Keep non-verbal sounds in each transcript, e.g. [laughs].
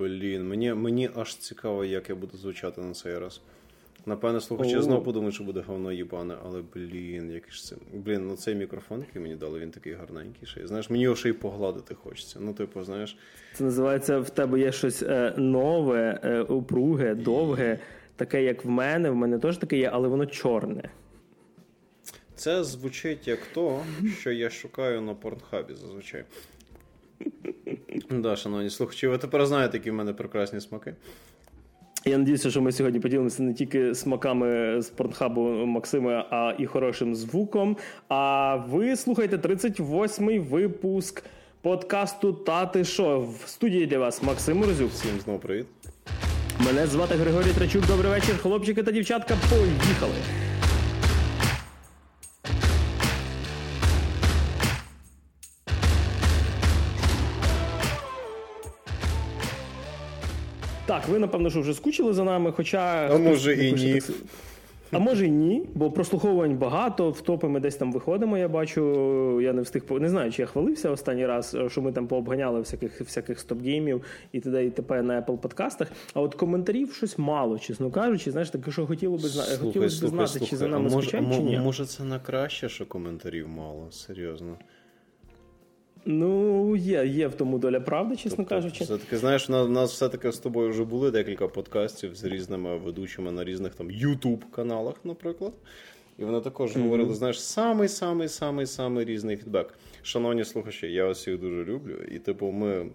Блін, мені мені аж цікаво, як я буду звучати на цей раз. Напевне, слухачі знову подумають, що буде говно їбане, але блін, який ж це. Блін, ну цей мікрофон, який мені дали, він такий гарненький. ще. Знаєш, мені його ще й погладити хочеться. Ну, типу, знаєш. Це називається в тебе є щось е, нове, е, упруге, довге, таке, як в мене. В мене теж таке є, але воно чорне. Це звучить як то, що я шукаю на порнхабі зазвичай. Да, шановні слухачі, ви тепер знаєте, які в мене прекрасні смаки. Я надіюся, що ми сьогодні поділимося не тільки смаками з портхабу Максима, а і хорошим звуком. А ви слухайте 38-й випуск подкасту Тати Шо. В студії для вас Максим Розюк. Всім знову привіт. Мене звати Григорій Трачук. Добрий вечір, хлопчики та дівчатка. Поїхали! Так, ви напевно що вже скучили за нами, хоча. А може і ні. А може і ні, бо прослуховувань багато, в топи ми десь там виходимо. Я бачу, я не встиг не знаю, чи я хвалився останній раз, що ми там пообганяли всяких всяких стоп-геймів і т.д. і т.п. на Apple подкастах. А от коментарів щось мало, чесно кажучи, знаєш, таке, що хотіло би знати, хотіло б знати, слухай. чи за нами скучають, чи ні. Може, це на краще, що коментарів мало, серйозно. Ну, є є в тому доля правди, чесно тобто, кажучи. Все-таки, знаєш, у нас все-таки з тобою вже були декілька подкастів з різними ведучими на різних там YouTube-каналах, наприклад. І вони також mm-hmm. говорили, знаєш, самий-самий-самий-самий різний фідбек. Шановні слухачі, я вас всіх дуже люблю. І, типу, ми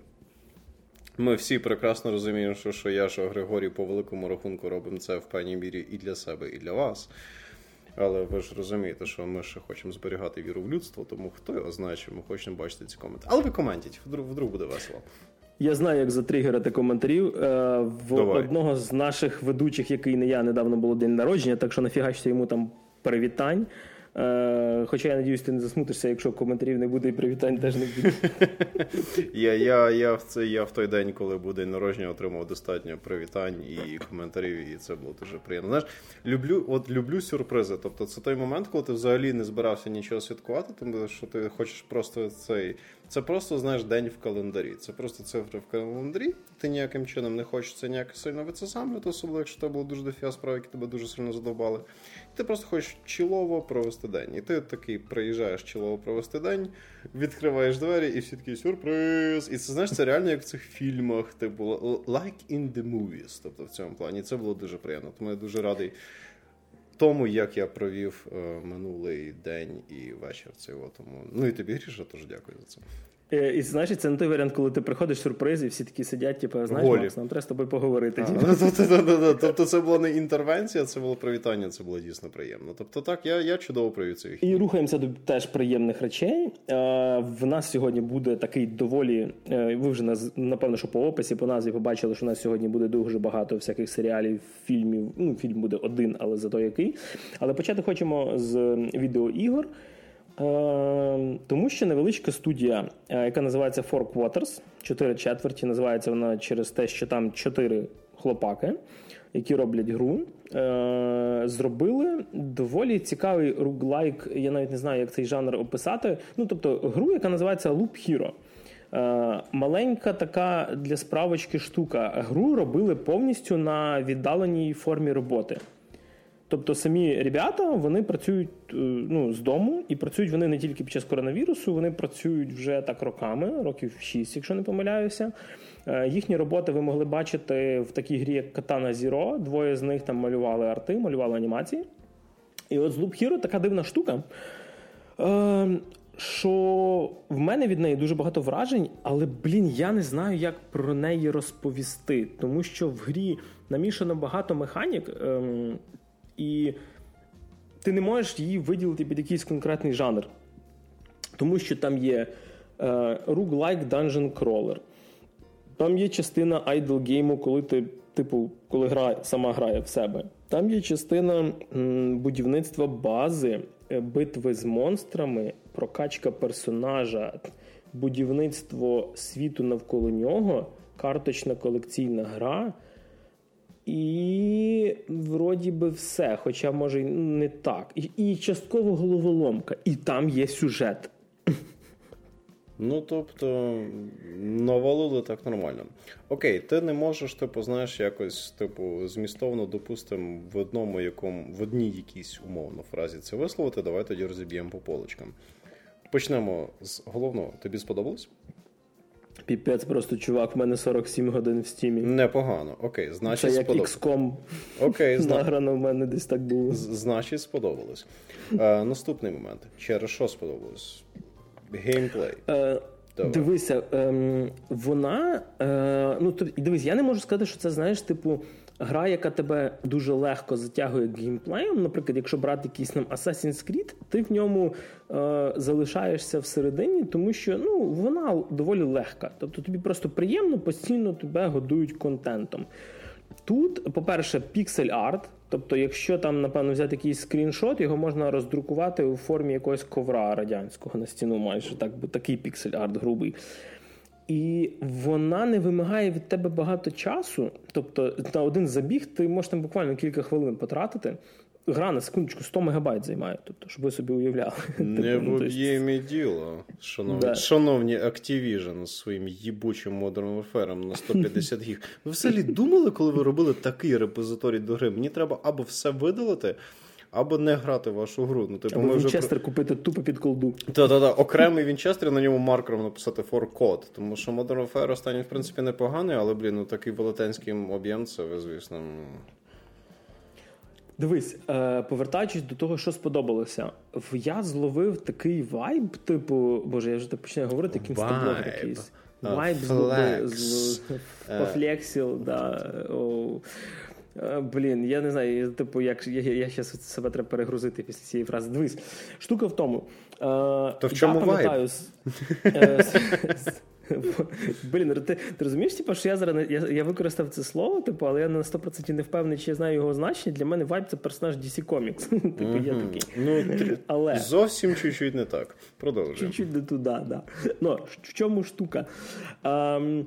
ми всі прекрасно розуміємо, що що я, що Григорій по великому рахунку робимо це в певній мірі і для себе, і для вас. Але ви ж розумієте, що ми ще хочемо зберігати віру в людство, тому хто його знає, що ми хочемо бачити ці коменти. Але ви коментіть, вдруг, вдруг буде весело. Я знаю, як затригерити коментарів. Е, в Давай. одного з наших ведучих, який не я недавно було день народження, так що нафігачте йому там привітань. Е, Хоча я надіюсь, ти не засмутишся, якщо коментарів не буде і привітань теж не буде. [laughs] Я я, я, в це, я в той день, коли був день народження, отримав достатньо привітань і коментарів, і це було дуже приємно. Знаєш, люблю от люблю сюрпризи. Тобто це той момент, коли ти взагалі не збирався нічого святкувати, тому що ти хочеш просто цей. Це просто знаєш день в календарі. Це просто цифри в календарі. Ти ніяким чином не хочеш це ніяк сильно вицесамлювати, особливо якщо тебе було дуже дофіга справи, які тебе дуже сильно задовбали. Ти просто хочеш чілово провести день. І ти такий приїжджаєш чілово провести день, відкриваєш двері, і всі такі сюрприз. І це знаєш, це реально як в цих фільмах, типу like in the movies. Тобто в цьому плані це було дуже приємно. Тому я дуже радий. Тому як я провів е, минулий день і вечір цього. Тому ну і тобі Гріша, теж дякую за це. Е, і знаєш, це не той варіант, коли ти приходиш сюрприз, і всі такі сидять, типу, знаєш, Голі. Макс, нам треба з тобою поговорити. Тобто це була не інтервенція, це було привітання, це було дійсно приємно. Тобто, так, я я чудово провів цей І рухаємося до теж приємних речей. В нас сьогодні буде такий доволі. Е, ви вже напевно, що по описі, по назві побачили, що у нас сьогодні буде дуже багато всяких серіалів, фільмів. Ну, фільм буде один, але зато який. Але почати хочемо з відеоігор. Е, тому що невеличка студія, е, яка називається Four Quarters, 4 четверті, називається вона через те, що там 4 хлопаки, які роблять гру, е, зробили доволі цікавий руглайк. Я навіть не знаю, як цей жанр описати. Ну, тобто, гру, яка називається Loop Hero. Маленька така для справочки штука. Гру робили повністю на віддаленій формі роботи. Тобто самі ребята вони працюють е, ну, з дому, і працюють вони не тільки під час коронавірусу, вони працюють вже так роками, років 6, якщо не помиляюся. Е, їхні роботи ви могли бачити в такій грі, як Katana Zero. Двоє з них там малювали арти, малювали анімації. І от з Loop Hero така дивна штука. Е, що в мене від неї дуже багато вражень, але, блін, я не знаю, як про неї розповісти. Тому що в грі намішано багато механік, ем, і ти не можеш її виділити під якийсь конкретний жанр. Тому що там є е, roguelike Dungeon Crawler, там є частина idle гейму, коли ти, типу, коли гра сама грає в себе. Там є частина м, будівництва бази, е, битви з монстрами, прокачка персонажа, будівництво світу навколо нього, карточна колекційна гра. І вроді би все, хоча може не так. І, і частково головоломка. І там є сюжет. Ну, тобто, навалили так нормально. Окей, ти не можеш, типу, знаєш, якось, типу, змістовно, допустимо, в одному якому, в одній якійсь умовно фразі це висловити, давай тоді розіб'ємо по полочкам. Почнемо з головного. Тобі сподобалось? Піпець, просто чувак, в мене 47 годин в стімі. Непогано. Окей, значить, Це як сподобалось. XCOM Окей, зна... награно в мене десь так було. значить, сподобалось. Е, наступний момент. Через що сподобалось? Геймплей. Е, Давай. Дивися, е, вона. Е, ну, дивись, я не можу сказати, що це, знаєш, типу, гра, яка тебе дуже легко затягує геймплеєм. Наприклад, якщо брати якийсь там Assassin's Creed, ти в ньому е, залишаєшся всередині, тому що ну, вона доволі легка. Тобто тобі просто приємно, постійно тебе годують контентом. Тут, по-перше, піксель арт. Тобто, якщо там, напевно, взяти якийсь скріншот, його можна роздрукувати у формі якогось ковра радянського на стіну, майже так, бо такий піксель арт грубий. І вона не вимагає від тебе багато часу. Тобто, на один забіг ти можеш там буквально кілька хвилин потратити. Гра на секундочку 100 мегабайт займає, тобто, щоб ви собі уявляли. Не Типу, в ну, есть- об'ємі діла, шановні, Да. шановні Activision з своїм їбучим Modern Warfare на 150 гіг. Ви взагалі думали, коли ви робили такий репозиторій до гри? Мені треба або все видалити, або не грати в вашу гру. Ну, типу, Або ми вже Вінчестер купити тупо під колду. Та-та-та, окремий Вінчестер, на ньому маркером написати for код. Тому що Modern Warfare останній, в принципі, непоганий, але, блін, ну такий велетенський об'єм, це ви, звісно. Дивись, е, повертаючись до того, що сподобалося, я зловив такий vibe, типу, боже, я вже так починаю говорити, Vibe. якийсь. Vibe flex. з Е. пофлексів, да. Е, Блін, я не знаю, я, типу, як я, я, я щас себе треба перегрузити після цієї фрази. Дивись, штука в тому. Е, То в чому я пам'ятаю, е, [laughs] Блін, ти, ти розумієш, типу, що я зараз я, я використав це слово, типу, але я на 100% не впевнений, чи я знаю його значення. Для мене vibe це персонаж DC Comics. [laughs] Типу, я такий. Ну, [laughs] Але зовсім чуть-чуть не так. Продовжуємо. чуть-чуть не туди, да. Ну, в чому штука? Ем,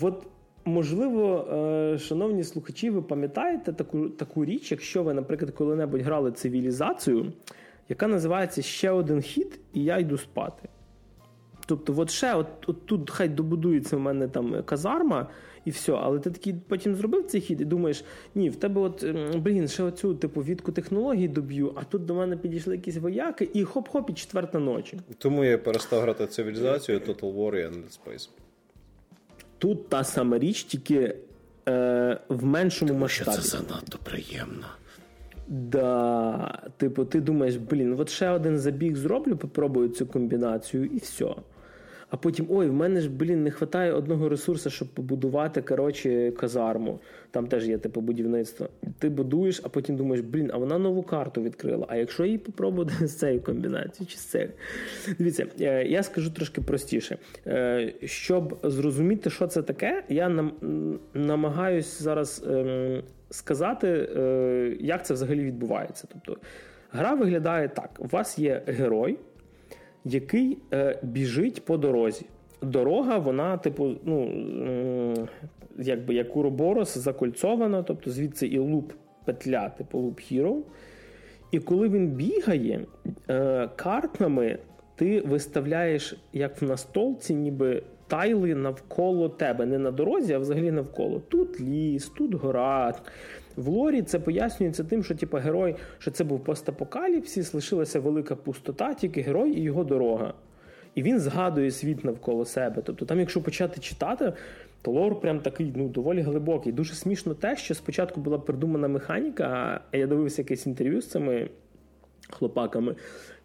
от, можливо, е, шановні слухачі, ви пам'ятаєте таку, таку річ, якщо ви, наприклад, коли-небудь грали цивілізацію, яка називається ще один хід, і я йду спати. Тобто, от ще от, от тут хай добудується в мене там казарма, і все. Але ти такий потім зробив цей хід і думаєш, ні, в тебе от блін, ще оцю типу відку технологій доб'ю, а тут до мене підійшли якісь вояки, і хоп-хоп, і четверта ночі. Тому я перестав грати цивілізацію Total War і Endless Space. Тут та сама річ, тільки е, в меншому масштабі. занадто приємно. Да, типу, ти думаєш, блін, от ще один забіг зроблю, попробую цю комбінацію, і все. А потім, ой, в мене ж, блін, не вистачає одного ресурсу, щоб побудувати, коротше, казарму. Там теж є типу будівництво. Ти будуєш, а потім думаєш, блін, а вона нову карту відкрила. А якщо її попробувати з цією комбінацією чи з цією? Дивіться, е, я скажу трошки простіше. Е, Щоб зрозуміти, що це таке, я нам, намагаюсь зараз ем, сказати, е, як це взагалі відбувається. Тобто, гра виглядає так: у вас є герой який е, біжить по дорозі. Дорога, вона, типу, ну, якби як уроборос закольцована, тобто звідси і луп петля, типу луп Hero. І коли він бігає, е, картами ти виставляєш, як в настолці, ніби тайли навколо тебе. Не на дорозі, а взагалі навколо. Тут ліс, тут гора. В лорі це пояснюється тим, що типу, герой, що це був постапокаліпсис, лишилася велика пустота, тільки герой і його дорога. І він згадує світ навколо себе. Тобто, там, якщо почати читати, то лор прям такий ну, доволі глибокий. Дуже смішно те, що спочатку була придумана механіка, а я дивився якесь інтерв'ю з цими хлопаками.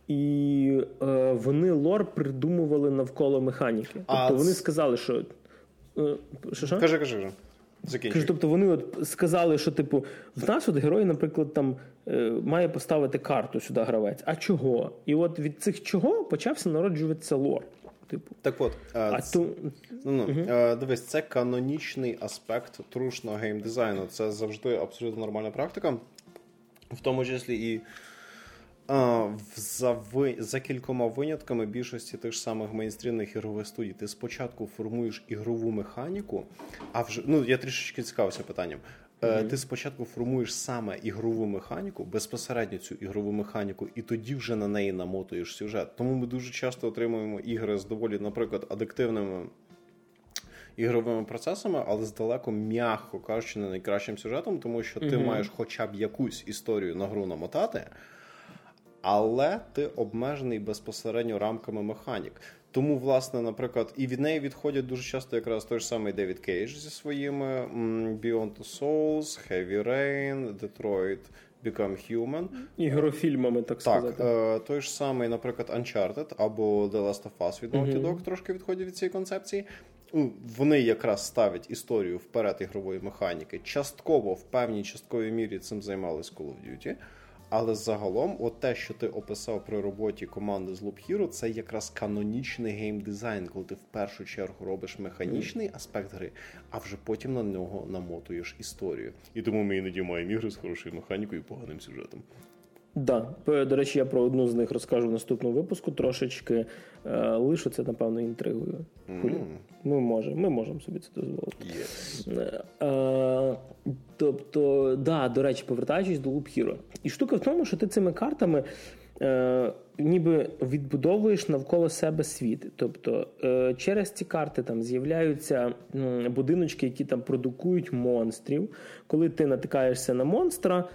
І е, вони лор придумували навколо механіки. Тобто А вони сказали, що. Е, що, що? Кажи, кажи. Закінчуй. Тобто вони от сказали, що типу, в нас от герой, наприклад, там е, має поставити карту сюди гравець. А чого? І от від цих чого почався народжуватися лор. Типу, Так от, а, а ц- то ну, ну, е, дивись, це канонічний аспект трушного геймдизайну. Це завжди абсолютно нормальна практика, в тому числі і. За, ви, за кількома винятками більшості тих ж самих мейнстрімних ігрових студій ти спочатку формуєш ігрову механіку, а вже ну я трішечки цікавився питанням. Mm-hmm. Ти спочатку формуєш саме ігрову механіку, безпосередньо цю ігрову механіку, і тоді вже на неї намотуєш сюжет. Тому ми дуже часто отримуємо ігри з доволі, наприклад, адиктивними ігровими процесами, але з далеко, м'яко кажучи, не найкращим сюжетом, тому що ти mm-hmm. маєш хоча б якусь історію на гру намотати. Але ти обмежений безпосередньо рамками механік. Тому, власне, наприклад, і від неї відходять дуже часто якраз той ж самий Девід Кейдж зі своїми Beyond Two Souls, Heavy Rain, Detroit Become Human. Ігрофільмами, так сказати. Так, е, той ж самий, наприклад, Uncharted або The Last of Us від Naughty Dog трошки відходять від цієї концепції. Ну, вони якраз ставлять історію вперед ігрової механіки. Частково в певній частковій мірі цим займались Call of Duty. Але загалом, от те, що ти описав при роботі команди з Loop Hero, це якраз канонічний геймдизайн, коли ти в першу чергу робиш механічний аспект гри, а вже потім на нього намотуєш історію. І тому ми іноді маємо ігри з хорошою механікою і поганим сюжетом. Да, до речі, я про одну з них розкажу в наступному випуску. Трошечки е, лишу це, напевно, інтригою. Mm. Ми можемо ми можемо собі це дозволити. Yes. Е, е, тобто, да, до речі, повертаючись до Loop Hero. І штука в тому, що ти цими картами е, ніби відбудовуєш навколо себе світ. Тобто е, через ці карти там з'являються будиночки, які там продукують монстрів. Коли ти натикаєшся на монстра.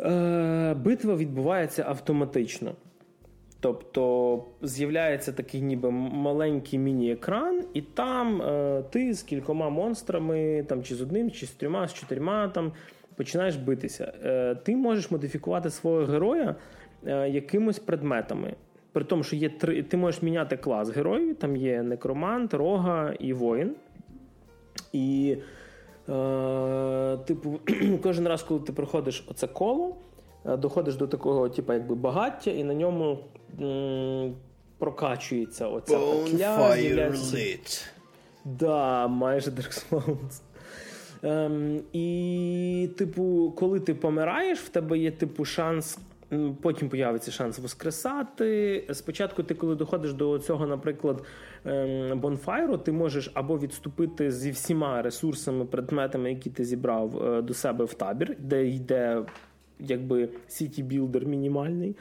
Е, битва відбувається автоматично. Тобто з'являється такий ніби маленький міні-екран, і там е, ти з кількома монстрами, там чи з одним, чи з трьома, з чотирма там починаєш битися. Е, Ти можеш модифікувати свого героя е, якимось предметами. При тому, що є три, ти можеш міняти клас героїв, там є некромант, рога і воїн. І Е, типу, [clears throat] кожен раз, коли ти проходиш оце коло, доходиш до такого, типу, якби багаття, і на ньому м- прокачується оця петля. Да, майже Dark Souls. Ем, І, типу, коли ти помираєш, в тебе є типу шанс Потім появиться шанс воскресати. Спочатку, ти, коли доходиш до цього, наприклад, ем, бонфайру, ти можеш або відступити зі всіма ресурсами, предметами, які ти зібрав е, до себе в табір, де йде якби city-builder мінімальний,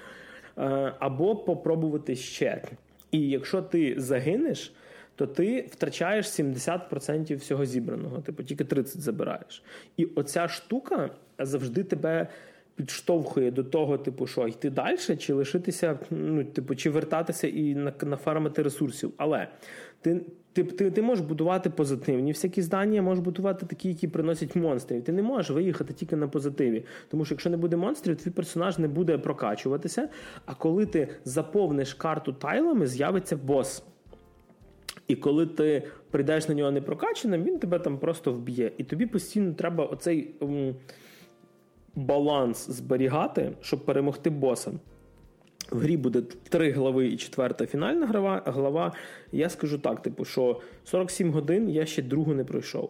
е, або попробувати ще. І якщо ти загинеш. То ти втрачаєш 70% всього зібраного, типу тільки 30 забираєш. І оця штука завжди тебе підштовхує до того, типу, що йти далі, чи лишитися, ну, типу, чи вертатися і нафармити ресурсів. Але ти. Ти ти, ти можеш будувати позитивні всякі здання, можеш будувати такі, які приносять монстрів. Ти не можеш виїхати тільки на позитиві. Тому що якщо не буде монстрів, твій персонаж не буде прокачуватися. А коли ти заповниш карту тайлами, з'явиться бос. І коли ти прийдеш на нього не прокачаним, він тебе там просто вб'є. І тобі постійно треба оцей баланс зберігати, щоб перемогти боса. В грі буде три глави і четверта фінальна глава. глава. Я скажу так: типу, що 47 годин я ще другу не пройшов.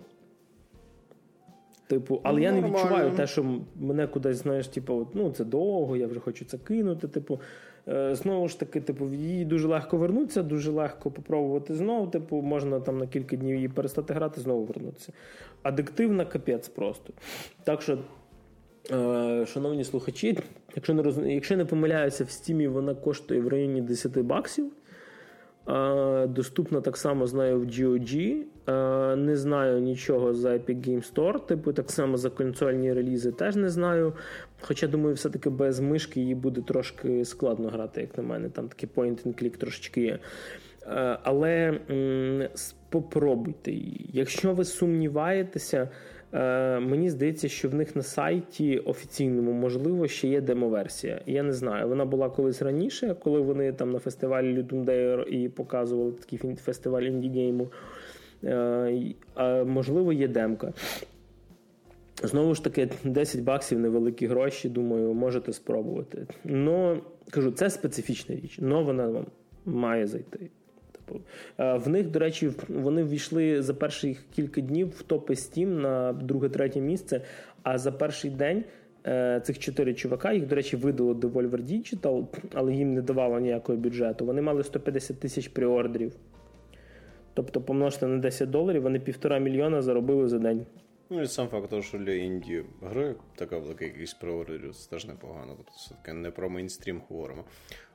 Типу, але ну, я не відчуваю те, що мене кудись, знаєш, типу, ну це довго, я вже хочу це кинути. Типу, е, знову ж таки, типу, її дуже легко вернутися, дуже легко попробувати знову. Типу, можна там на кілька днів її перестати грати, знову вернутися. Адиктивна капець просто. Так що шановні слухачі, якщо не роз... якщо не помиляюся, в стімі вона коштує в районі 10 баксів. Е, доступна так само знаю в GOG. Е, не знаю нічого за Epic Game Store, типу так само за консольні релізи теж не знаю. Хоча, думаю, все-таки без мишки її буде трошки складно грати, як на мене. Там такий point and click трошечки є. Але спробуйте її. Якщо ви сумніваєтеся. Е, мені здається, що в них на сайті офіційному можливо ще є демоверсія. Я не знаю. Вона була колись раніше, коли вони там на фестивалі Dare і показували такий фестиваль індігейму. А можливо, є демка. Знову ж таки, 10 баксів невеликі гроші. Думаю, можете спробувати. Ну кажу, це специфічна річ, але вона вам має зайти. Е, в них, до речі, вони ввійшли за перші кілька днів в топи Steam на друге-третє місце. А за перший день е, цих чотири чувака, їх, до речі, видало Devolver Digital, але їм не давало ніякого бюджету. Вони мали 150 тисяч приордерів. Тобто, помножте на 10 доларів, вони півтора мільйона заробили за день. Ну і сам факт того, що для інді гри така велика якийсь приоритет, це теж непогано. Тобто все-таки не про мейнстрім говоримо.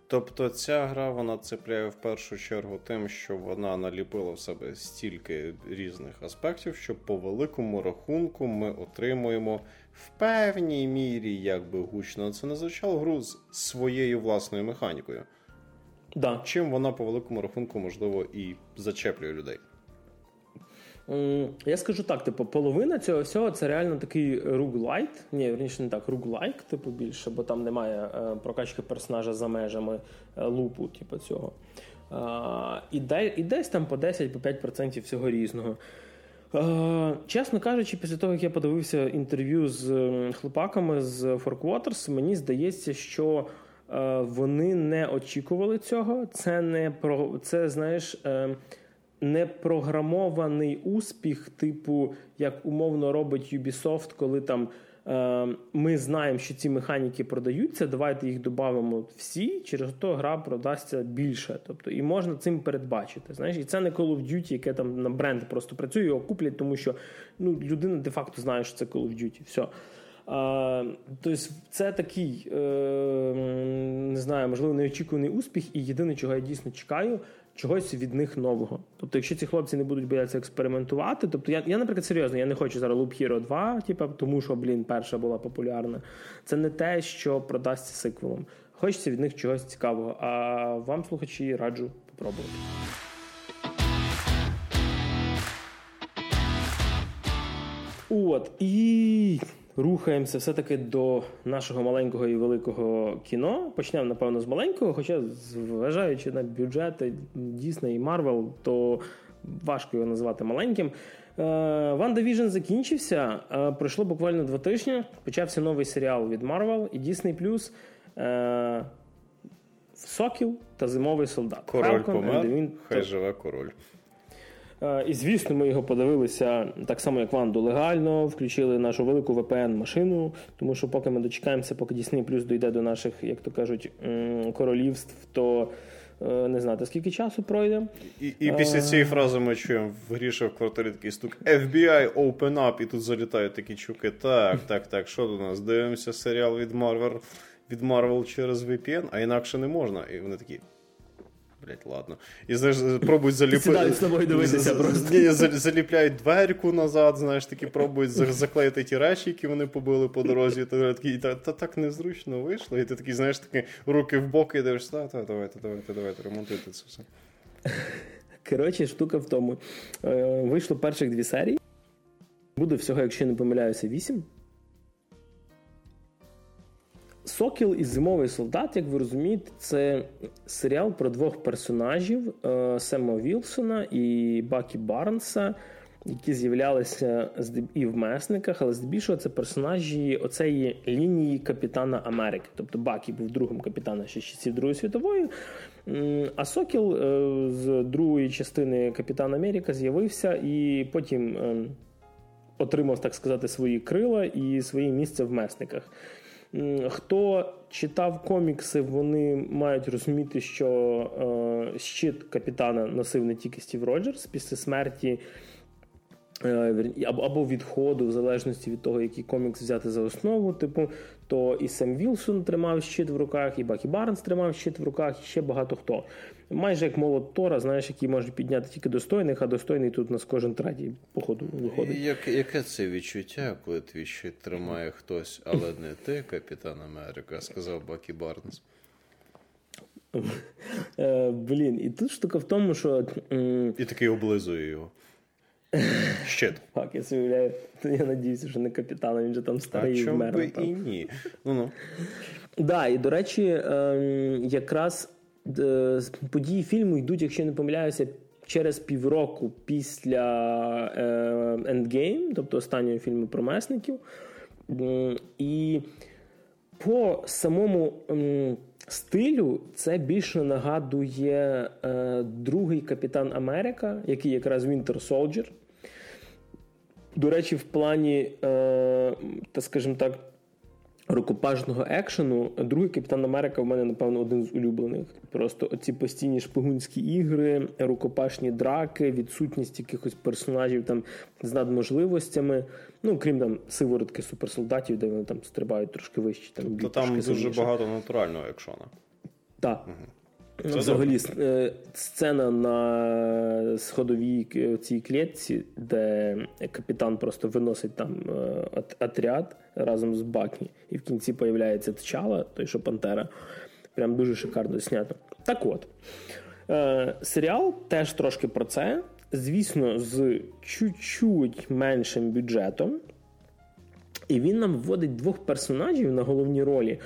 Тобто ця гра вона цепляє в першу чергу тим, що вона наліпила в себе стільки різних аспектів, що по великому рахунку ми отримуємо в певній мірі, як би гучно це не звучало, гру з своєю власною механікою. Да. Чим вона по великому рахунку, можливо, і зачеплює людей. Я скажу так: типу, половина цього всього це реально такий руглайт. Ні, верніше не так, руглайк, типу, більше, бо там немає е, прокачки персонажа за межами е, лупу, типу, цього. Е, і, десь там по 10-5% всього різного. Е, чесно кажучи, після того, як я подивився інтерв'ю з хлопаками з Fork Waters, мені здається, що е, вони не очікували цього. Це не про це, знаєш. Непрограмований успіх, типу, як умовно робить Ubisoft, коли там е, ми знаємо, що ці механіки продаються, давайте їх додамо всі, через то гра продасться більше. Тобто, І можна цим передбачити. Знаєш, І це не Call of Duty, яке там на бренд просто працює, його куплять, тому що ну, людина де-факто знає, що це Call of Duty. Все. Тобто, це такий, е, не знаю, можливо, неочікуваний успіх, і єдине, чого я дійсно чекаю, чогось від них нового. Тобто, якщо ці хлопці не будуть боятися експериментувати, тобто я, я наприклад, серйозно, я не хочу зараз Loop Hero 2, типу, тому що, блін, перша була популярна. Це не те, що продасться сиквелом. Хочеться від них чогось цікавого. А вам, слухачі, раджу попробувати. От і рухаємося все-таки до нашого маленького і великого кіно. Почнемо, напевно, з маленького, хоча, зважаючи на бюджети Дісней і Марвел, то важко його назвати маленьким. WandaVision закінчився. Пройшло буквально два тижні. Почався новий серіал від Марвел і Disney+. Е, Сокіл та Зимовий солдат. Король помер, Хай живе король. Е, і звісно, ми його подивилися так само, як Ванду легально, включили нашу велику VPN-машину, тому що поки ми дочекаємося, поки Disney Plus дойде до наших, як то кажуть, королівств, то е, не знати, скільки часу пройде. І і після цієї фрази ми чуємо в гріша в квартирі такий стук FBI open up, і тут залітають такі чуки. Так, так, так, що до нас? Дивимося серіал від Marvel, від Marvel через VPN, а інакше не можна. І вони такі. Блять, ладно. І знаєш, пробують [laughs] заліпити. з тобою дивитися просто. Ні, заліпляють дверку назад, знаєш, такі пробують заклеїти ті речі, які вони побили по дорозі. Та, та, та так незручно вийшло. І ти такий, знаєш, такі руки в боки і дивишся, та, та, давайте, давайте, давайте, ремонтуйте це все. Коротше, штука в тому. Е, вийшло перших дві серії. Буде всього, якщо не помиляюся, вісім. Сокіл і Зимовий солдат, як ви розумієте, це серіал про двох персонажів е, Сема Вілсона і Бакі Барнса, які з'являлися і в месниках, але здебільшого це персонажі оцеї лінії Капітана Америки. Тобто Бакі був другим капітаном ще часів Другої світової. А Сокіл е, з другої частини Капітан Америка з'явився і потім е, отримав, так сказати, свої крила і своє місце в месниках. Хто читав комікси, вони мають розуміти, що е, щит капітана носив не тільки Стів Роджерс після смерті або відходу, в залежності від того, який комікс взяти за основу, типу, то і Сем Вілсон тримав щит в руках, і Бакі Барнс тримав щит в руках, і ще багато хто майже як молот Тора, знаєш, який може підняти тільки достойних, а достойний тут нас кожен третій, походу, виходить. Як, Яке це відчуття, коли твій щит тримає хтось, але не ти, капітан Америка, сказав Бакі Барнс. Е, блін, і тут штука в тому, що. І такий облизує його. Щит. Так, я собі уявляю, я надіюся, що не капітан, він же там старий і вмер. би і ні. Ну-ну. Да, і до речі, ем, якраз Е, події фільму йдуть, якщо не помиляюся, через півроку після Endgame, тобто останнього фільму про месників. І по самому стилю це більше нагадує е, другий Капітан Америка, який якраз Winter Soldier. До речі, в плані, е, та скажімо так, рукопажного екшену. Другий Капітан Америка в мене, напевно, один з улюблених. Просто оці постійні шпигунські ігри, рукопашні драки, відсутність якихось персонажів там з надможливостями. Ну, крім там сиворотки суперсолдатів, де вони там стрибають трошки вище. Там, То там дуже багато натурального екшона. Так. Угу. Ну, Взагалі, е, сцена на сходовій цій клітці, де капітан просто виносить там е, отряд разом з Бакі, і в кінці появляється Тчала, той що Пантера. Прям дуже шикарно знято. Так от, е, серіал теж трошки про це. Звісно, з чуть-чуть меншим бюджетом. І він нам вводить двох персонажів на головні ролі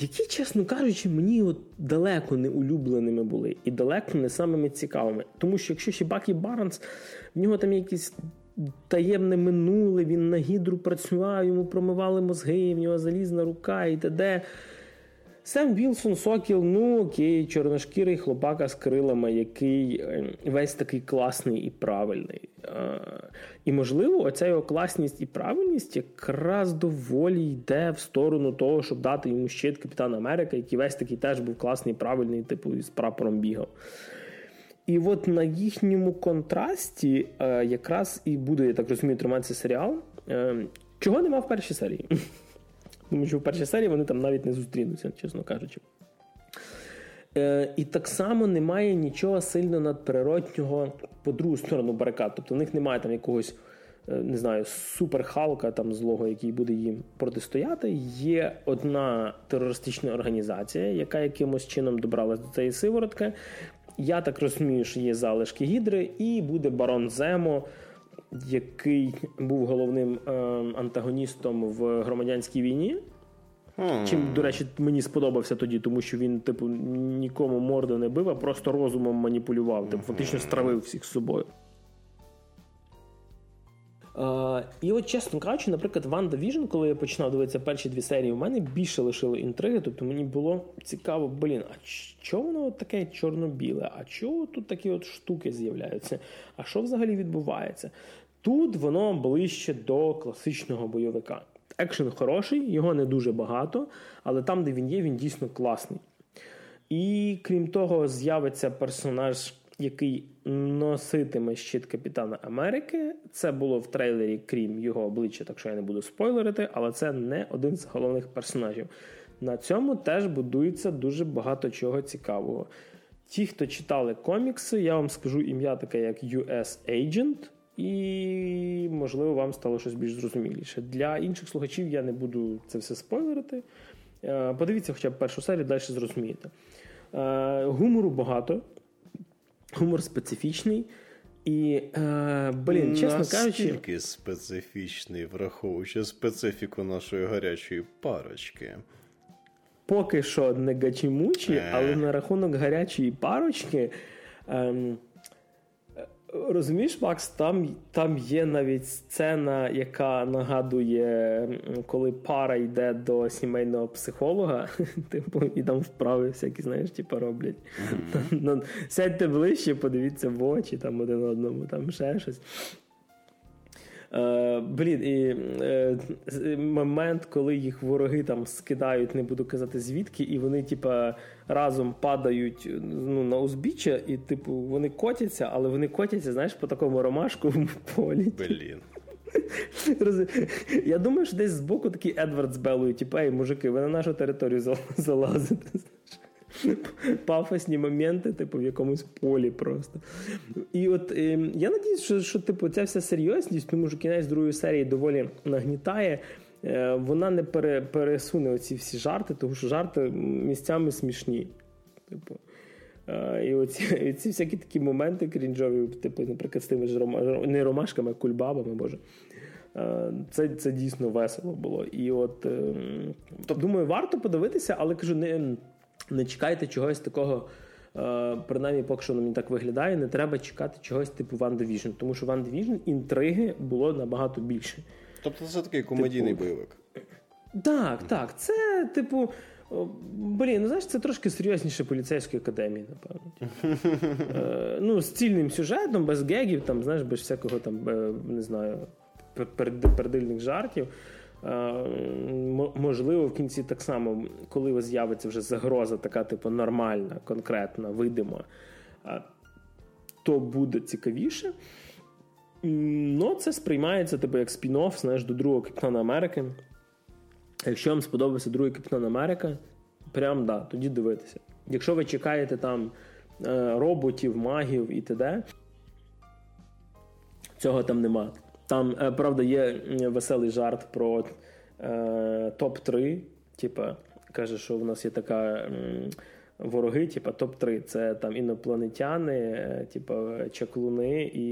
які, чесно кажучи, мені от далеко не улюбленими були і далеко не самими цікавими. Тому що якщо ще Бакі Барнс, в нього там якісь таємне минуле, він на гідру працював, йому промивали мозги, в нього залізна рука і т.д. Сем Вілсон Сокіл, ну окей, чорношкірий хлопака з крилами, який ем, весь такий класний і правильний. І, можливо, оця його класність і правильність якраз доволі йде в сторону того, щоб дати йому щит Капітана Америка, який весь такий теж був класний, правильний, типу, з прапором бігав. І от на їхньому контрасті е, якраз і буде, я так розумію, триматися серіал, ем, чого нема в першій серії. Тому що в першій серії вони там навіть не зустрінуться, чесно кажучи. Е, І так само немає нічого сильно надприроднього по другу сторону барикад. Тобто в них немає там якогось, е, не знаю, суперхалка там злого, який буде їм протистояти. Є одна терористична організація, яка якимось чином добралась до цієї сиворотки. Я так розумію, що є залишки гідри, і буде барон Земо який був головним е, антагоністом в громадянській війні. Mm. Чим, до речі, мені сподобався тоді, тому що він, типу, нікому морду не бив, а просто розумом маніпулював, типу, фактично стравив всіх з собою. Uh, і от, чесно кажучи, наприклад, Ванда Віжн, коли я починав дивитися перші дві серії, у мене більше лишило інтриги, тобто мені було цікаво, блін, а що воно таке чорно-біле? А чого тут такі от штуки з'являються? А що взагалі відбувається? Тут воно ближче до класичного бойовика. Екшен хороший, його не дуже багато, але там, де він є, він дійсно класний. І крім того, з'явиться персонаж, який носитиме щит Капітана Америки. Це було в трейлері, крім його обличчя, так що я не буду спойлерити, але це не один з головних персонажів. На цьому теж будується дуже багато чого цікавого. Ті, хто читали комікси, я вам скажу ім'я таке, як US Agent і, можливо, вам стало щось більш зрозуміліше. Для інших слухачів я не буду це все спойлерити. Е, подивіться хоча б першу серію, далі зрозумієте. Е, гумору багато, гумор специфічний. І, е, блін, чесно кажучи. Настільки специфічний, враховуючи специфіку нашої гарячої парочки. Поки що не гачімучі, але на рахунок гарячої парочки. Ем, Розумієш, Макс, там там є навіть сцена, яка нагадує, коли пара йде до сімейного психолога, [laughs] типу, і там вправи всякі, знаєш, типу, роблять. Mm-hmm. Сядьте ближче, подивіться в очі там один одному, там ще щось. Е, Блін, і е, момент, коли їх вороги там скидають, не буду казати звідки, і вони, типа, разом падають ну, на узбіччя, і, типу, вони котяться, але вони котяться, знаєш, по такому ромашковому полі. Блін. Я думаю, що десь збоку такий Едвард з Белою, типу, ей, мужики, ви на нашу територію залазите пафосні моменти, типу, в якомусь полі просто. І от е, я надіюсь, що, що типу, ця вся серйозність, тому що кінець другої серії доволі нагнітає. Е, вона не пере, пересуне оці всі жарти, тому що жарти місцями смішні. Типу. Uh, і оці, [laughs] оці всякі такі моменти крінжові, типу, наприклад, з тими ж рома, не ромашками, а кульбабами, боже. Uh, це це дійсно весело було. І от, uh, думаю, варто подивитися, але кажу, не не чекайте чогось такого. Е, принаймні, поки що мені так виглядає, не треба чекати чогось типу One Division, тому що One Division інтриги було набагато більше. Тобто це такий комедійний типу... бойовик. Так, так. Це, типу, блін, ну знаєш, це трошки серйозніше поліцейської академії, напевно. Е, ну, з цільним сюжетом, без гегів, там, знаєш, без всякого там, е, не знаю, пердильних жартів. Можливо, в кінці так само, коли з'явиться вже загроза, така, типу, нормальна, конкретна, видима, то буде цікавіше. Ну, це сприймається типу, як спін-офф, знаєш, до другого Капітана Америки. Якщо вам сподобався другий Капітан Америка, прям да, тоді дивитися. Якщо ви чекаєте там е, роботів, магів і т.д., цього там нема. Там, е, правда, є веселий жарт про е, топ-3. Типа, каже, що в нас є така вороги, типа топ-3. Це там інопланетяни, е, типа чаклуни і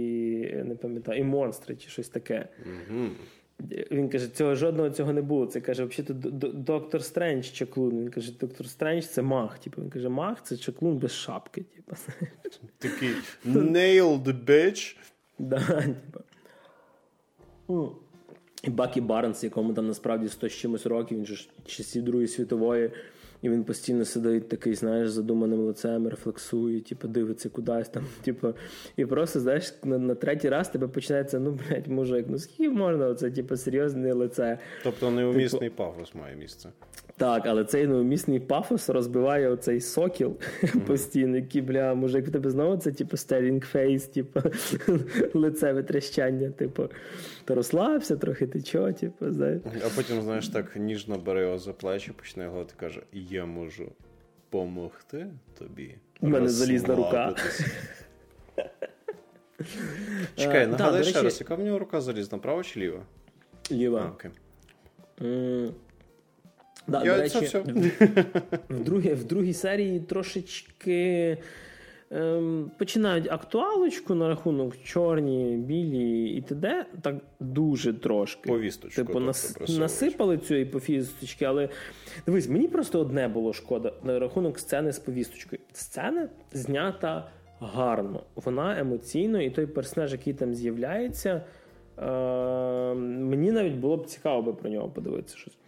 не пам'ятаю, і монстри, чи щось таке. Mm-hmm. Він каже, цього жодного цього не було. Це каже, взагалі доктор Стрендж чаклун. Він каже, доктор Стрендж це маг. Типу, він каже, маг це чаклун без шапки. Типу. [laughs] Такий [laughs] nailed bitch. [laughs] Да, типу. І Бакі Барнс, якому там насправді 100 з чимось років, він ж часів Другої світової. І він постійно сидить такий, знаєш, задуманим лицем, рефлексує, типу, дивиться кудись там. [laughs] Типу, і просто, знаєш, на, на третій раз тебе починається, ну, блядь, мужик, ну скільки можна оце, типу, серйозне лице. Тобто неумісний типу, пафос має місце. Так, але цей неумісний пафос розбиває оцей сокіл mm-hmm. [laughs] постійно, який, бля, мужик, в тебе знову це, типу, staring face, типу, [laughs] лице витрящання, типу, то розслабся трохи, ти чого, типу, знаєш. А потім, знаєш, так ніжно бере його за плечі, почне його і каже: Я можу помогти тобі. У мене залізна рука. [laughs] Чекай, нагадай ще раз, яка в нього рука залізна, права чи ліва? Ліва. окей. Да, Я до речі, все. В, другій, в другій серії трошечки ем, починають актуалочку на рахунок чорні, білі і т.д. Так дуже трошки. Повісточку. Типу, тобто нас, насипали цієї повісточки, але дивись, мені просто одне було шкода на рахунок сцени з повісточкою. Сцена знята гарно, вона емоційно, і той персонаж, який там з'являється. Е, мені навіть було б цікаво би про нього подивитися щось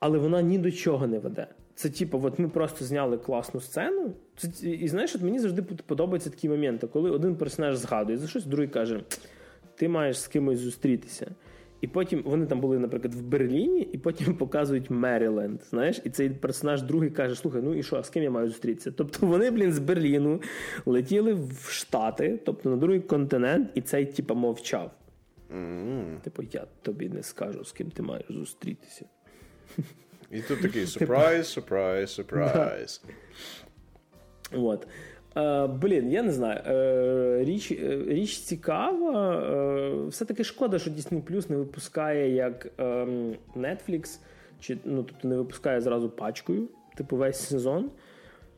але вона ні до чого не веде. Це типу, от ми просто зняли класну сцену. Це, І знаєш, от мені завжди подобаються такі моменти, коли один персонаж згадує за щось, другий каже: ти маєш з кимось зустрітися. І потім вони там були, наприклад, в Берліні, і потім [laughs] показують Меріленд. Знаєш, і цей персонаж другий каже: Слухай, ну і що, з ким я маю зустрітися? Тобто вони, блін, з Берліну летіли в Штати, тобто на другий континент, і цей типа мовчав. Mm-hmm. Типу, я тобі не скажу, з ким ти маєш зустрітися. [laughs] І тут такий сюрприз, сюрприз, сюрприз. От. Е, блін, я не знаю. Е, річ е, річ цікава. Е, все-таки шкода, що Disney Plus не випускає як ем, Netflix, чи ну, тобто не випускає зразу пачкою, типу весь сезон.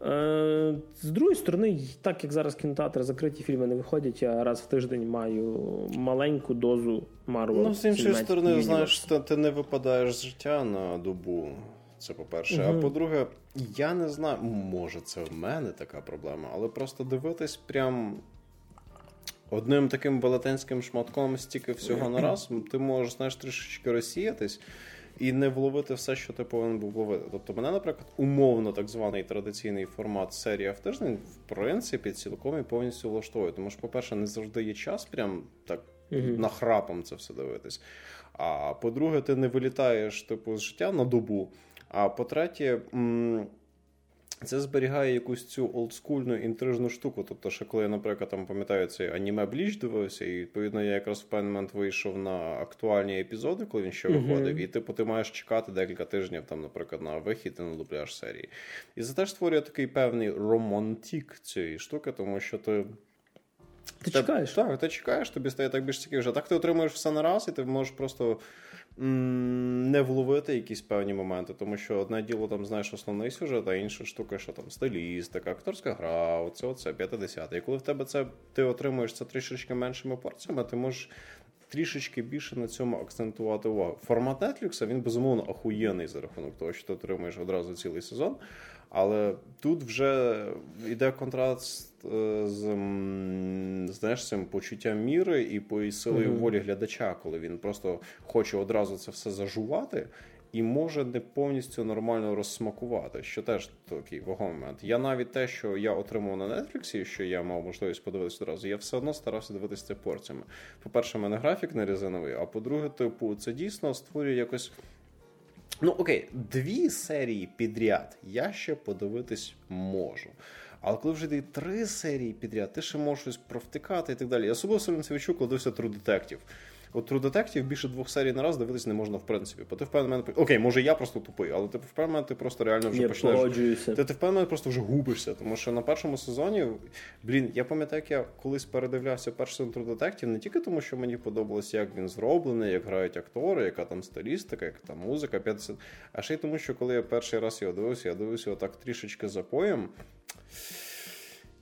Е, з другої сторони, так як зараз кінотеатри закриті фільми не виходять, я раз в тиждень маю маленьку дозу Marvel. Ну, з іншої сторони, Universe. знаєш, ти, ти не випадаєш з життя на добу. Це по-перше. Угу. А по-друге, я не знаю, може, це в мене така проблема, але просто дивитись прям. Одним таким велетенським шматком стільки всього на раз, ти можеш знаєш, трішечки розсіятись і не вловити все, що ти повинен був вловити. Тобто, мене, наприклад, умовно так званий традиційний формат серія в тиждень, в принципі, цілком і повністю влаштовує. Тому що, по-перше, не завжди є час, прям так mm нахрапом це все дивитись. А по-друге, ти не вилітаєш типу з життя на добу. А по-третє, це зберігає якусь цю олдскульну інтрижну штуку. Тобто, що коли я, наприклад, там пам'ятаю цей аніме Бліч дивився, і відповідно я якраз в певний момент вийшов на актуальні епізоди, коли він ще виходив, uh-huh. і типу ти маєш чекати декілька тижнів, там, наприклад, на вихід і на дубляж серії. І це теж створює такий певний романтик цієї штуки, тому що ти. Ти чекаєш? Так, ти чекаєш, тобі стає так більш цікавіше. Так ти отримуєш все на раз, і ти можеш просто не вловити якісь певні моменти, тому що одне діло там знаєш основний сюжет, а інша штука, що там стилістика, акторська гра, оце оце 50 І коли в тебе це ти отримуєш це трішечки меншими порціями, ти можеш. Трішечки більше на цьому акцентувати увагу. Формат Netflix, він безумовно охуєнний за рахунок того, що ти отримуєш одразу цілий сезон. Але тут вже йде контраст е, з знаєш, цим почуттям міри і по силою mm-hmm. волі глядача, коли він просто хоче одразу це все зажувати. і може не повністю нормально розсмакувати, що теж такий вагомий момент. Я навіть те, що я отримав на Netflix, що я мав можливість подивитися одразу, я все одно старався дивитися це порціями. По-перше, в мене графік не резиновий, а по-друге, типу, це дійсно створює якось. Ну, окей, дві серії підряд я ще подивитись можу. Але коли вже йде три серії підряд, ти ще можеш щось провтикати і так далі. Я особливо відчув, коли True Detective. От True Detective більше двох серій на раз дивитись не можна в принципі. Бо ти впевнений, окей, може я просто тупий, але ти впевнений, ти просто реально вже я почнеш. Ти, ти впевнений, просто вже губишся. Тому що на першому сезоні, блін, я пам'ятаю, як я колись передивлявся перший сезон True Detective, не тільки тому, що мені подобалось, як він зроблений, як грають актори, яка там стилістика, яка там музика, 50. А ще й тому, що коли я перший раз його дивився, я дивився отак трішечки запоєм.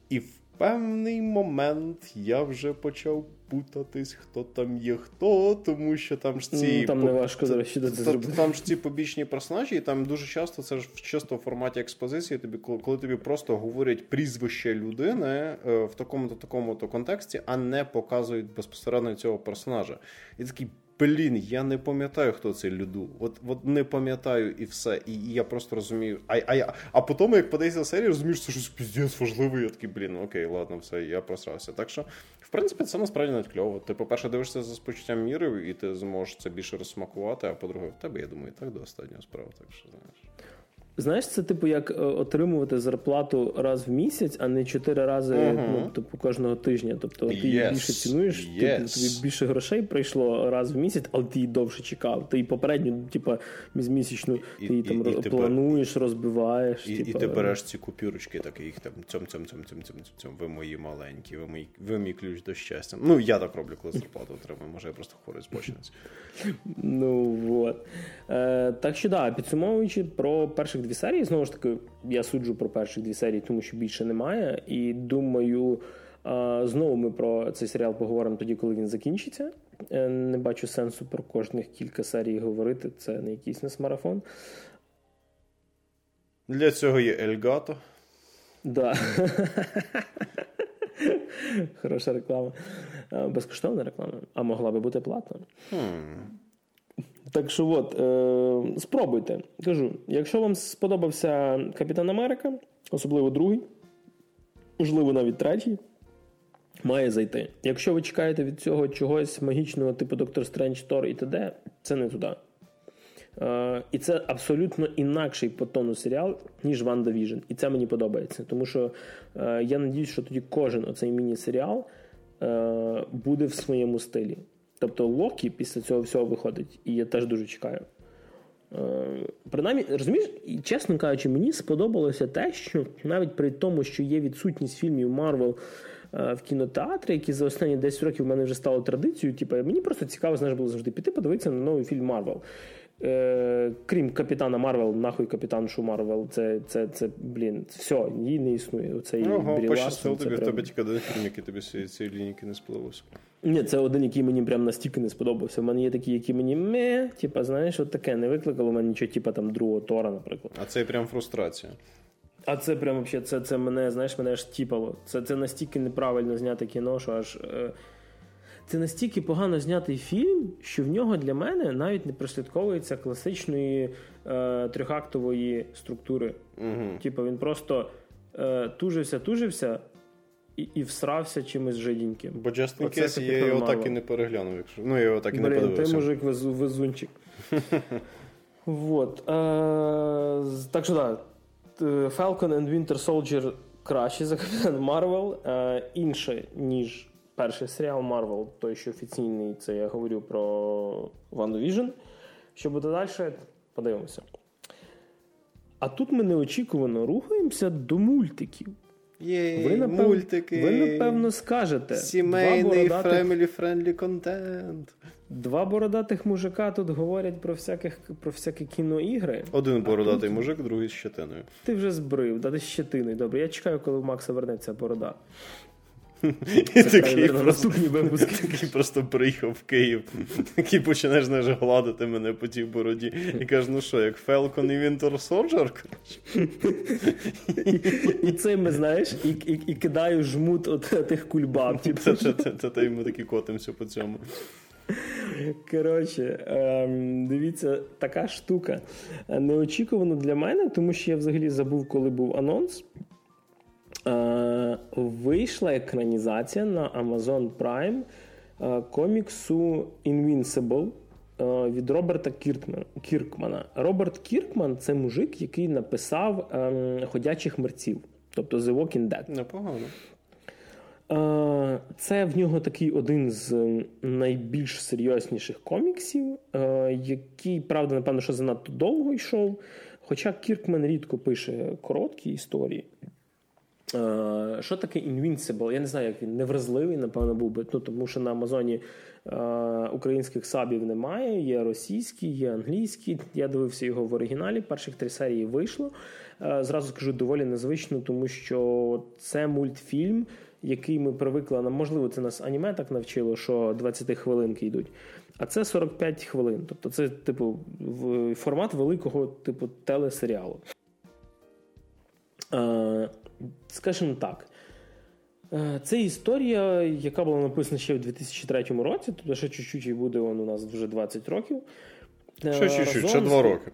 І в певний момент я вже почав путатись, хто там є хто, тому що там ж ці Ну, там не важко, до речі, це зробити. там ж ці побічні персонажі, і там дуже часто це ж чисто в форматі експозиції. Тобі коли, коли тобі просто говорять прізвище людини е, в такому-то такому-то контексті, а не показують безпосередньо цього персонажа. І такий. Блін, я не пам'ятаю, хто цей люду. От от не пам'ятаю і все. І, і я просто розумію. А а, я, а потім, як подається серія, розумієш, що щось піздець важливе. Я такий, блін, окей, ладно, все, я просрався. Так що, в принципі, це насправді навіть кльово. Ти, по-перше, дивишся за спочуттям міри, і ти зможеш це більше розсмакувати, а по-друге, в тебе, я думаю, і так до останнього справа. Так що знаєш. Знаєш, це типу як е, отримувати зарплату раз в місяць, а не чотири рази Мгм. ну, типу, кожного тижня. Тобто ти її Yes. більше цінуєш, ти- Yes. тобі більше грошей прийшло раз в місяць, але ти її довше чекав. Ти і попередню, типу, місячну, ти її і- там і ти плануєш, розбиваєш. І, типу, і ти береш ці купюрочки, так їх там цьом, цьом, цьом, цьом, цьом, цьом, ви мої маленькі, ви мій, ви мій ключ до щастя. Ну, я так роблю, коли зарплату отримую. Може, я просто хворий збочинець. Ну от. Е, так що да, підсумовуючи про перших дві серії, знову ж таки, я суджу про перших дві серії, тому що більше немає. І думаю, знову ми про цей серіал поговоримо тоді, коли він закінчиться. Е, не бачу сенсу про кожних кілька серій говорити. Це не якийсь нас марафон. Для цього є Ельгато. Да. [laughs] Хороша реклама. Е, Безкоштовна реклама, а могла би бути платна. Так що от, е, спробуйте. Кажу, якщо вам сподобався Капітан Америка, особливо другий, можливо, навіть третій, має зайти. Якщо ви чекаєте від цього чогось магічного, типу Доктор Стрендж, Тор і т.д., це не туди. Е, і це абсолютно інакший по тону серіал, ніж WandaVision. І це мені подобається. Тому що е, я надіюсь, що тоді кожен оцей міні-серіал е, буде в своєму стилі. Тобто Локі після цього всього виходить, і я теж дуже чекаю. Е, принаймні, розумієш, і чесно кажучи, мені сподобалося те, що навіть при тому, що є відсутність фільмів Марвел в кінотеатрі, які за останні 10 років в мене вже стало традицією. Типу, мені просто цікаво, знаєш, було завжди піти, подивитися на новий фільм Марвел. Е, крім капітана Марвел, нахуй капітаншу Марвел. Це, це, це, блін, все, її не існує. Оцей Ого, Брі пощастило тобі, в тебе тільки один фільм, який тобі з цієї- лінійки не сподобався. Ні, це один, який мені прям настільки не сподобався. У мене є такі, які мені ме, типа, знаєш, от таке не викликало мене нічого, типа там другого Тора, наприклад. А це прям фрустрація. А це прям вообще, це, це мене, знаєш, мене аж тіпало. Це, це настільки неправильно зняте кіно, що аж. Е... Це настільки погано знятий фільм, що в нього для мене навіть не прослідковується класичної е, трьохактової структури. Угу. Типу, він просто е, тужився, тужився і, і всрався чимось жиденьким. Бо Just in Case я його так і не переглянув, якщо. Ну, я його так і не Блін, ти подивився. мужик везу, везунчик. [laughs] вот. Е, так що так. Т- Falcon and Winter Soldier краще за Капітан Марвел. Е, інше, ніж перший серіал Марвел, той, що офіційний, це я говорю про WandaVision. Що буде далі, подивимося. А тут ми неочікувано рухаємося до мультиків. Yay, Ви, напев... мультики. ви напевно скажете. Сімейний бородатих family-friendly контент. Два бородатих мужика тут говорять про всяких про всякі кіноігри. Один бородатий мужик, другий з щетиною. Ти вже збрив, да ти з щетиною. Добре, я чекаю, коли у Макса вернеться борода. І такий просто, такий просто приїхав в Київ, такий починаєш знаєш, гладити мене по тій бороді і каже, ну що, як Falcon і Winter Soldier? І цими, знаєш, і, кидаю жмут от тих кульбаб. Типу. Це, це, і ми такі котимося по цьому. Коротше, ем, дивіться, така штука. Неочікувано для мене, тому що я взагалі забув, коли був анонс. Е, вийшла екранізація на Amazon Prime е, коміксу Invincible е, від Роберта Кіркмана. Роберт Кіркман це мужик, який написав ем, ходячих мерців, тобто The Walking Dead. Непогано. Це в нього такий один з найбільш серйозніших коміксів, який, правда, напевно, що занадто довго йшов. Хоча Кіркман рідко пише короткі історії. Що таке Invincible? Я не знаю, як він невразливий, напевно, був би. Ну, тому що на Амазоні українських сабів немає, є російські, є англійські. Я дивився його в оригіналі. Перших три серії вийшло. Зразу скажу доволі незвично, тому що це мультфільм який ми привикли, можливо, це нас аніме так навчило, що 20 хвилинки йдуть. А це 45 хвилин. Тобто це, типу, формат великого типу телесеріалу. Е, Скажімо так. Це історія, яка була написана ще в 2003 році, тобто ще чуть-чуть і буде он у нас вже 20 років. Ще чуть-чуть, ще 2 роки.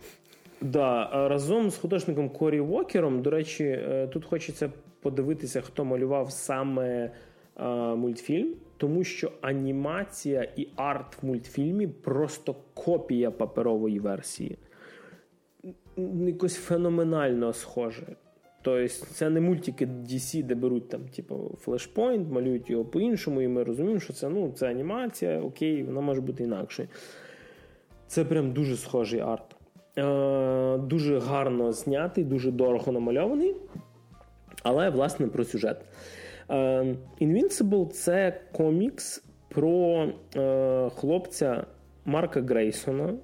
Да, разом з художником Корі Вокером, до речі, тут хочеться подивитися, хто малював саме е, мультфільм, тому що анімація і арт в мультфільмі просто копія паперової версії. Якось феноменально схоже. Тобто, це не мультики DC, де беруть там, типу, флешпойнт, малюють його по-іншому, і ми розуміємо, що це ну, це анімація, окей, вона може бути інакше. Це прям дуже схожий арт. Е, Дуже гарно знятий, дуже дорого намальований. Але власне про сюжет. Е, Invincible це комікс про е, хлопця Марка Грейсона,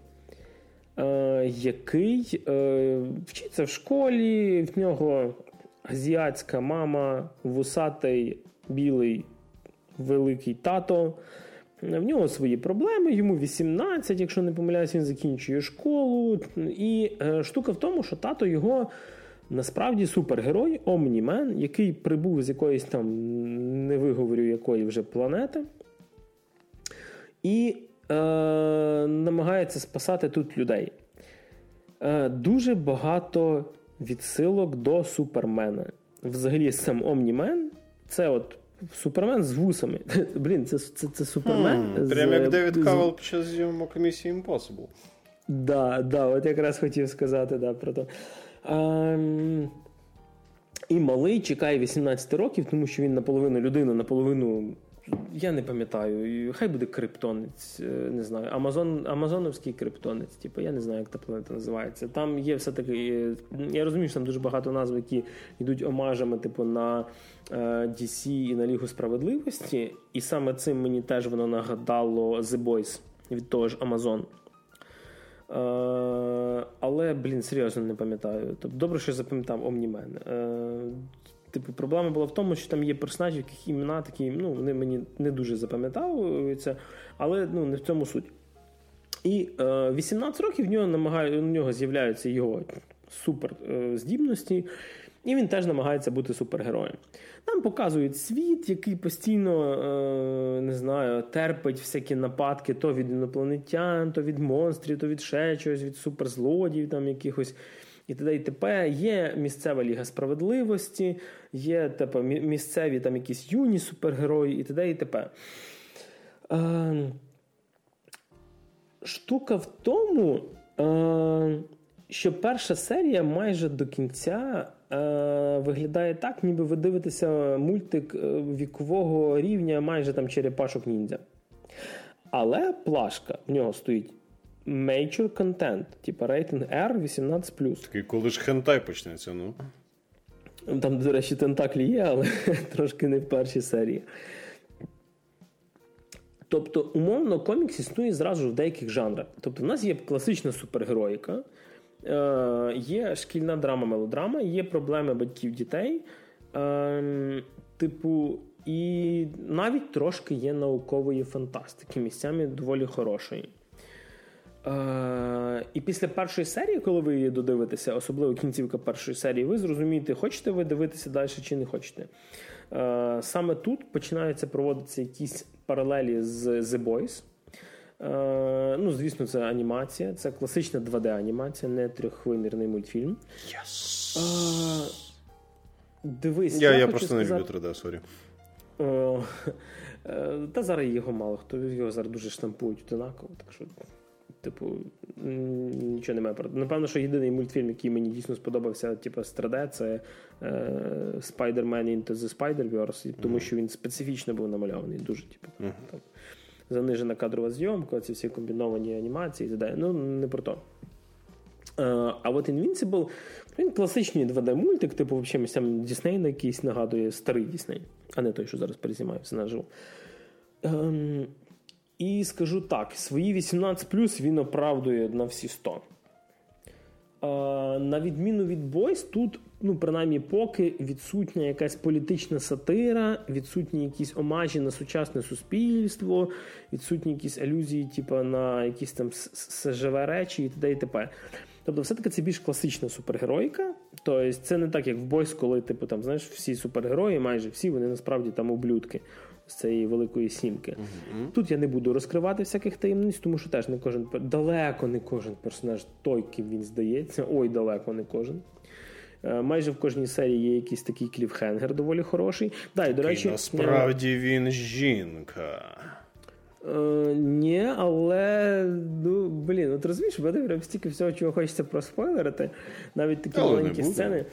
який вчиться в школі, в нього азіатська мама, вусатий білий великий тато. В нього свої проблеми, йому 18, якщо не помиляюсь, він закінчує школу. І штука в тому, що тато його Насправді супергерой Омнімен, який прибув з якоїсь там, не виговорю якої вже планети, і е, намагається спасати тут людей. Е, Дуже багато відсилок до Супермена. Взагалі, сам Омнімен це от Супермен з вусами. [laughs] Блін, це це, це Супермен. Hmm, Прямо як Девід Кавел під час зйомок Mission Impossible. Так, да, да, от якраз хотів сказати да, про те. Ем, і малий чекає 18 років, тому що він наполовину людина, наполовину. Я не пам'ятаю, хай буде криптонець, е, не знаю, Амазон, Амазоновський криптонець, типу, я не знаю, як та планета називається. Там є все-таки. Е, я розумію, що там дуже багато назв, які йдуть омажами, типу, на DC е, і на Лігу справедливості. І саме цим мені теж воно нагадало The Boys від того ж Амазон. Але, блін, серйозно не пам'ятаю. Тобто, добре, що запам'ятав Омнімен. Типу, проблема була в тому, що там є персонажі, яких імена такі, ну, вони мені не дуже запам'ятовуються, але ну, не в цьому суть. І е, 18 років в нього намагає, у нього з'являються його суперздібності. Е, і він теж намагається бути супергероєм. Нам показують світ, який постійно е, не знаю, терпить всякі нападки то від інопланетян, то від монстрів, то від ще чогось, від суперзлодіїв там якихось. І т.д. і т.п. Є місцева ліга справедливості, є типу, місцеві там якісь юні супергерої, і т.д. і т.п. Е, штука в тому, е, що перша серія майже до кінця е, виглядає так, ніби ви дивитеся мультик вікового рівня майже там черепашок ніндзя. Але плашка в нього стоїть Major Content, типу рейтинг R 18. Такий, коли ж хентай почнеться, ну. Там, до речі, тентаклі є, але [laughs] трошки не в першій серії. Тобто, умовно, комікс існує зразу в деяких жанрах. Тобто, в нас є класична супергероїка, Е, є шкільна драма, мелодрама, є проблеми батьків дітей. Е, типу, і навіть трошки є наукової фантастики, місцями доволі хорошої. Е, і після першої серії, коли ви її додивитеся, особливо кінцівка першої серії, ви зрозумієте, хочете ви дивитися далі чи не хочете. Саме тут починаються проводитися якісь паралелі з The Boys. Е, ну, звісно, це анімація, це класична 2D-анімація, не трьохвимірний мультфільм. Yes. Е, дивись, я, я, я хочу просто сказати... не люблю 3D, сорі. Е, е, Та зараз його мало хто його зараз дуже штампують одинаково, так що, типу, нічого немає. про- Напевно, що єдиний мультфільм, який мені дійсно сподобався, типу, з 3D, це е, Spider-Man Into the Spider-Verse, тому що він специфічно був намальований, дуже, типу, так. Занижена кадрова зйомка, ці всі комбіновані анімації і так далі. Ну, не про то. Е, А от Invincible, він класичний 2D-мультик, типу, взагалі місцями Дісней на якийсь нагадує старий Дісней, а не той, що зараз перезнімає все наживо. І скажу так: свої 18 він оправдує на всі 100. Е, на відміну від Boys, тут, ну, принаймні, поки відсутня якась політична сатира, відсутні якісь омажі на сучасне суспільство, відсутні якісь алюзії, типу, на якісь там СЖВ речі і т.д. і т.п. Тобто, все-таки це більш класична супергеройка. Тобто, це не так, як в Бойс, коли, типу, там, знаєш, всі супергерої, майже всі, вони насправді там ублюдки з цієї великої сімки. Тут я не буду розкривати всяких таємниць, тому що теж не кожен далеко не кожен персонаж той, ким він здається. Ой, далеко не кожен. Е, Майже в кожній серії є якийсь такий кліфхенгер доволі хороший. Да, і, до речі, Насправді він жінка. Е, ні, але ну блін, от розумієш, мене прям стільки всього, чого хочеться проспойлерити. Навіть такі Але маленькі буде. сцени.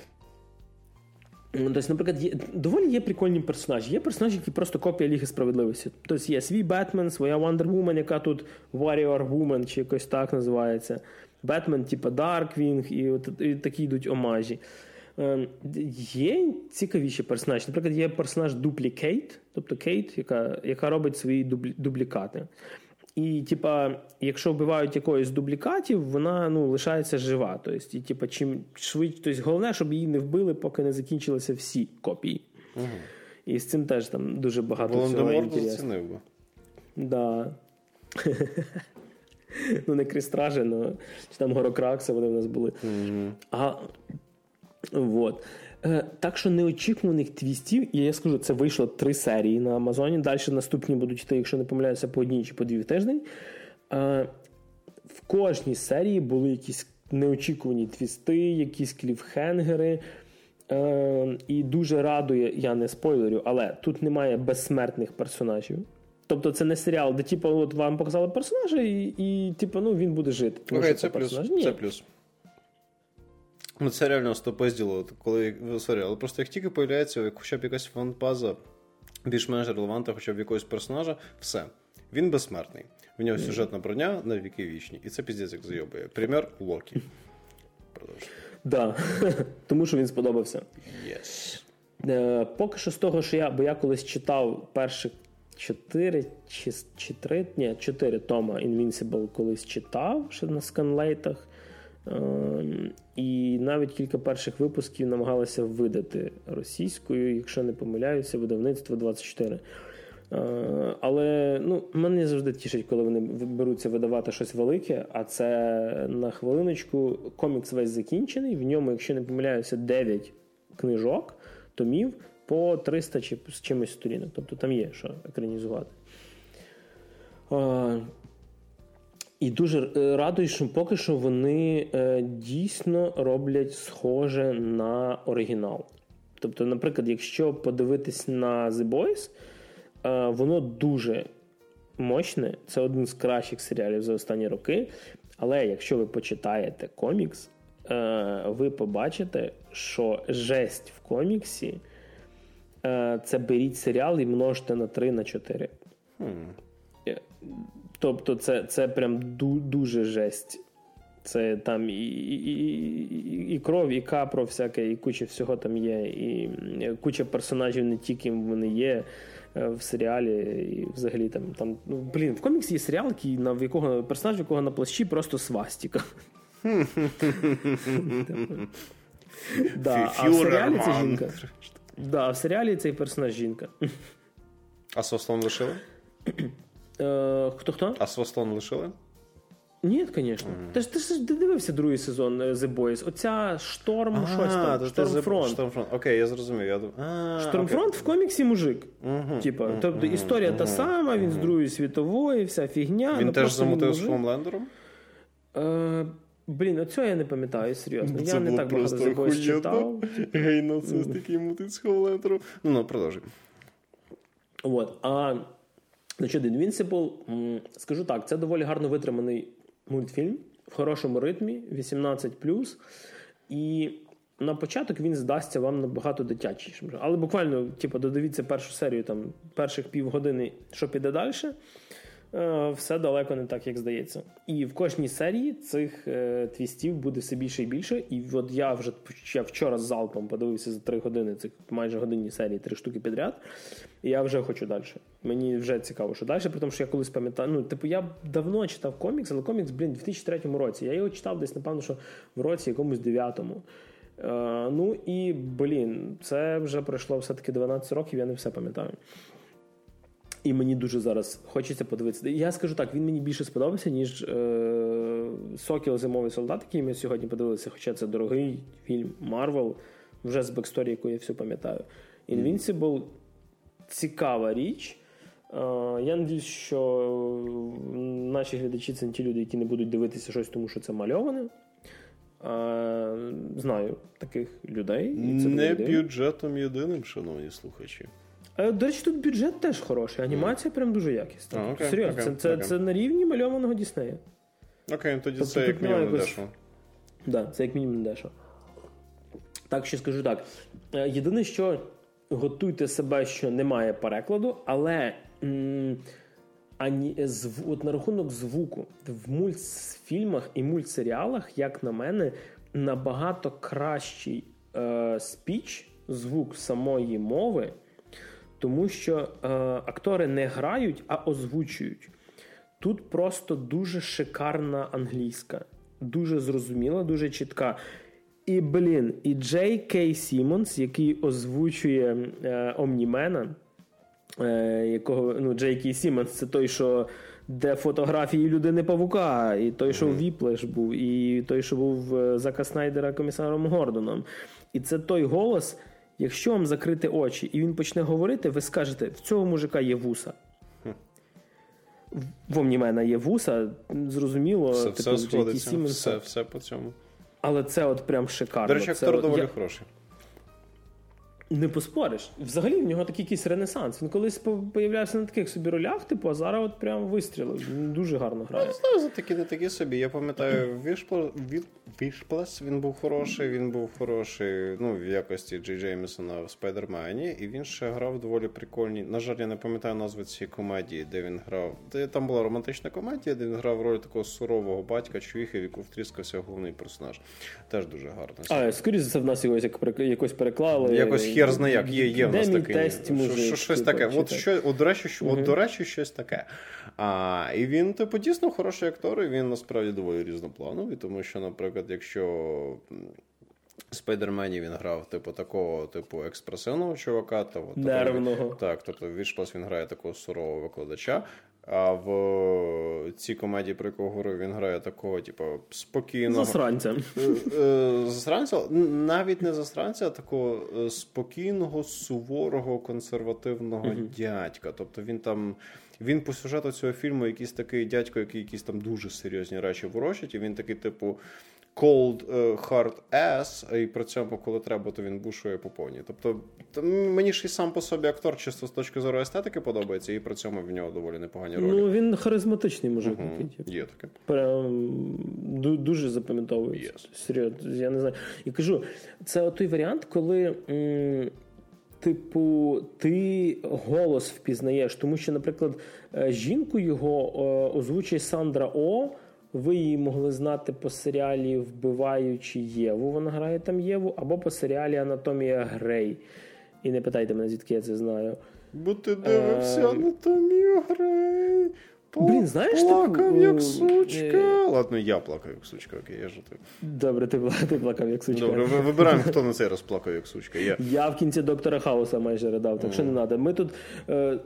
Тобто, наприклад, є, доволі є прикольні персонажі. Є персонажі, які просто копія Ліги справедливості. Тобто є свій Бетмен, своя Wonder Woman, яка тут Warrior Woman, чи якось так називається. Бетмен, типа Darkwing, і, от, і такі йдуть омажі. Ем, Є цікавіші персонажі. Наприклад, є персонаж Кейт, тобто Кейт, яка, яка робить свої дублі, дублікати. І, типа, якщо вбивають якоїсь дублікатів, вона ну, лишається жива. Тобто, і, типа, чим швидше, тобто, головне, щоб її не вбили, поки не закінчилися всі копії. Угу. І з цим теж там дуже багато всього інтересного. би. Да. ну, не Крістражі, але чи там Горокракса вони в нас були. А, вот. Е, Так що неочікуваних твістів, і я скажу, це вийшло три серії на Амазоні. Далі наступні будуть йти, якщо не помиляюся, по одній чи по дві в тиждень. Е, В кожній серії були якісь неочікувані твісти, якісь кліфхенгери. Е, І дуже радує, я не спойлерю, але тут немає безсмертних персонажів. Тобто це не серіал, де типу, от вам показали персонажа, і, і типу, ну, він буде жити. тому Окей, що це плюс. персонаж. Ні. Це плюс. Ну, це реально стопизділо, коли, sorry, але просто як тільки появляється хоча б якась фанбаза більш-менш релевантна, хоча б якогось персонажа, все. Він безсмертний. В нього сюжетна броня на віки вічні. І це піздець як зайобує. Пример Локі. Продовжуй. Да. [laughs] Тому що він сподобався. Yes. Е, поки що з того, що я, бо я колись читав перші чотири чи, чи три, ні, чотири тома Invincible колись читав ще на сканлейтах. Е, і навіть кілька перших випусків намагалися видати російською, якщо не помиляюся, видавництво 24. Е, Але ну, мене завжди тішить, коли вони беруться видавати щось велике. А це на хвилиночку комікс весь закінчений. В ньому, якщо не помиляюся, 9 книжок, томів по 300 чи з чимось сторінок. Тобто там є що екранізувати. І дуже е, радий, що поки що вони е, дійсно роблять схоже на оригінал. Тобто, наприклад, якщо подивитись на The Boys, е, воно дуже мощне. Це один з кращих серіалів за останні роки. Але якщо ви почитаєте комікс, е, ви побачите, що жесть в коміксі е, це беріть серіал і множте на 3 на 4. Е, Тобто, це, це прям ду, дуже жесть. Це там і, і, і, і кров, і капро, всяке, і куча всього там є, і е, куча персонажів не ті, ким вони є е, в серіалі. І взагалі там, там ну, блін, в коміксі є серіал, який, на в якого персонаж, в якого на плащі просто свастіка. [laughs] Да, а в серіалі це жінка. Да, в серіалі цей персонаж жінка. А Свастон лишили? [clears throat] Е, Хто хто? А Свастон лишили? Ні, звісно. Mm. Ти ж ти ж дивився другий сезон е, The Boys. Оця шторм, а, щось там. Штормфронт. Штормфронт. Окей, я зрозумів. Я... А, Штормфронт окей. в коміксі мужик. Uh-huh, Типа, uh-huh, тобто історія uh-huh, та сама, він з Другої світової, вся фігня. Він ну, теж замутив з Хомлендером? Е, Блін, оцього я не пам'ятаю, серйозно. Це я не так багато The Boys читав. Гей, нацист, який мутить з Хомлендером. Ну, ну, продовжуй. От, а Значить, Invincible, скажу так, це доволі гарно витриманий мультфільм в хорошому ритмі, 18. І на початок він здасться вам набагато дитячішим. Але буквально, типу, додивіться першу серію там перших півгодини, що піде далі. Е, все далеко не так, як здається. І в кожній серії цих е, твістів буде все більше і більше. І от я вже я вчора з залпом подивився за три години цих майже годинні серії, три штуки підряд. І я вже хочу далі. Мені вже цікаво, що далі, при тому, що я колись пам'ятаю. Ну, типу, я давно читав комікс, але комікс, блін, в 2003 році. Я його читав десь, напевно, що в році якомусь дев'ятому. Е, ну і блін, це вже пройшло все-таки 12 років, я не все пам'ятаю. І мені дуже зараз хочеться подивитися. Я скажу так, він мені більше сподобався, ніж е, Сокіл Зимовий солдат, який ми сьогодні подивилися. Хоча це дорогий фільм Марвел, вже з backstory, яку я всю пам'ятаю. Invincible цікава річ. Е, я надіюсь, що наші глядачі це не ті люди, які не будуть дивитися щось, тому що це мальоване. Е, знаю таких людей. І це не бюджетом єдиним, шановні слухачі. До речі, тут бюджет теж хороший. Анімація прям дуже якісна. А, окей, Серйозно, окей, це, це, окей. це на рівні мальованого Діснея. Окей, тоді тобто, це як мінімум якось... дешево. Так, да, це як мінімум дешево. Так що скажу так. Е, єдине, що готуйте себе, що немає перекладу, але м- ані, зв, от на рахунок звуку в мультфільмах і мультсеріалах, як на мене, набагато кращий е, спіч, звук самої мови тому що е, актори не грають, а озвучують. Тут просто дуже шикарна англійська, дуже зрозуміла, дуже чітка. І, блін, і Джей Кей Сімонс, який озвучує е, Омнімена, е, якого ну, Джей Кей Сімонс це той, що де фотографії людини Павука, і той, що mm-hmm. Whiplash був, і той, що був е, Зака Снайдера комісаром Гордоном. І це той голос. Якщо вам закрити очі і він почне говорити, ви скажете, в цього мужика є вуса. В Омнімена є вуса, зрозуміло, все, типу, все сходиться, все, все по цьому. Але це от прям шикарно. До речі, актор доволі я... хороший. Не поспориш. Взагалі в нього такий якийсь ренесанс. Він колись появлявся на таких собі ролях, типу, а зараз от прям вистрілив. Дуже гарно грає. Я не знаю, за такі не такі собі. Я пам'ятаю, Вішплес він був хороший, він був хороший ну, в якості Джей Джеймісона в Спайдермені, і він ще грав доволі прикольні. На жаль, я не пам'ятаю назву цієї комедії, де він грав. Там була романтична комедія, де він грав роль такого сурового батька, чувіхи, в яку втріскався головний персонаж. Теж дуже гарно. А, скоріше за все, в нас його якось переклали. Якось хер зна як, є є в нас таке. Тест, мужик, що, щось типу, таке. От, що, от, до речі, що, uh-huh. от, до речі, щось таке. А, І він, типу, дійсно хороший актор, і він насправді доволі різноплановий, тому що, наприклад, якщо. Спайдермені він грав, типу, такого, типу, експресивного чувака. То, Нервного. Так, тобто в Вішплас він грає такого сурового викладача. А в цій комедії, про яку говорю, він грає такого, типу, спокійного. Засранця. Е, е, засранця, навіть не засранця, а такого е, спокійного, суворого, консервативного дядька. Тобто він там. Він по сюжету цього фільму якийсь такий дядько, який якісь там дуже серйозні речі ворочить, і він такий, типу, cold uh, hard ass, і при цьому, коли треба, то він бушує по повній. Тобто мені ж і сам по собі актор чисто з точки зору естетики подобається, і при цьому в нього доволі непогані ролі. Ну він харизматичний мужик. Uh-huh. Є таке. Прям дуже запам'ятовується. Yes. Серйозно, я не знаю. І кажу, це той варіант, коли. М- Типу, ти голос впізнаєш, тому що, наприклад, е, жінку його е, озвучує Сандра О. Ви її могли знати по серіалі Вбиваючи Єву. Вона грає там Єву, або по серіалі Анатомія Грей. І не питайте мене, звідки я це знаю. Бо ти дивився е... Анатомію Грей. Блін, знаєш, плакав таку, як е, сучка. Ладно, я плакав як сучка, окей, я жартую. Добре, ти, [laughs] ти плакав як сучка. Добре, ви- вибираємо, хто на цей раз плакав як сучка. Я. Я в кінці доктора Хауса майже ридав, так що не треба. Ми тут е,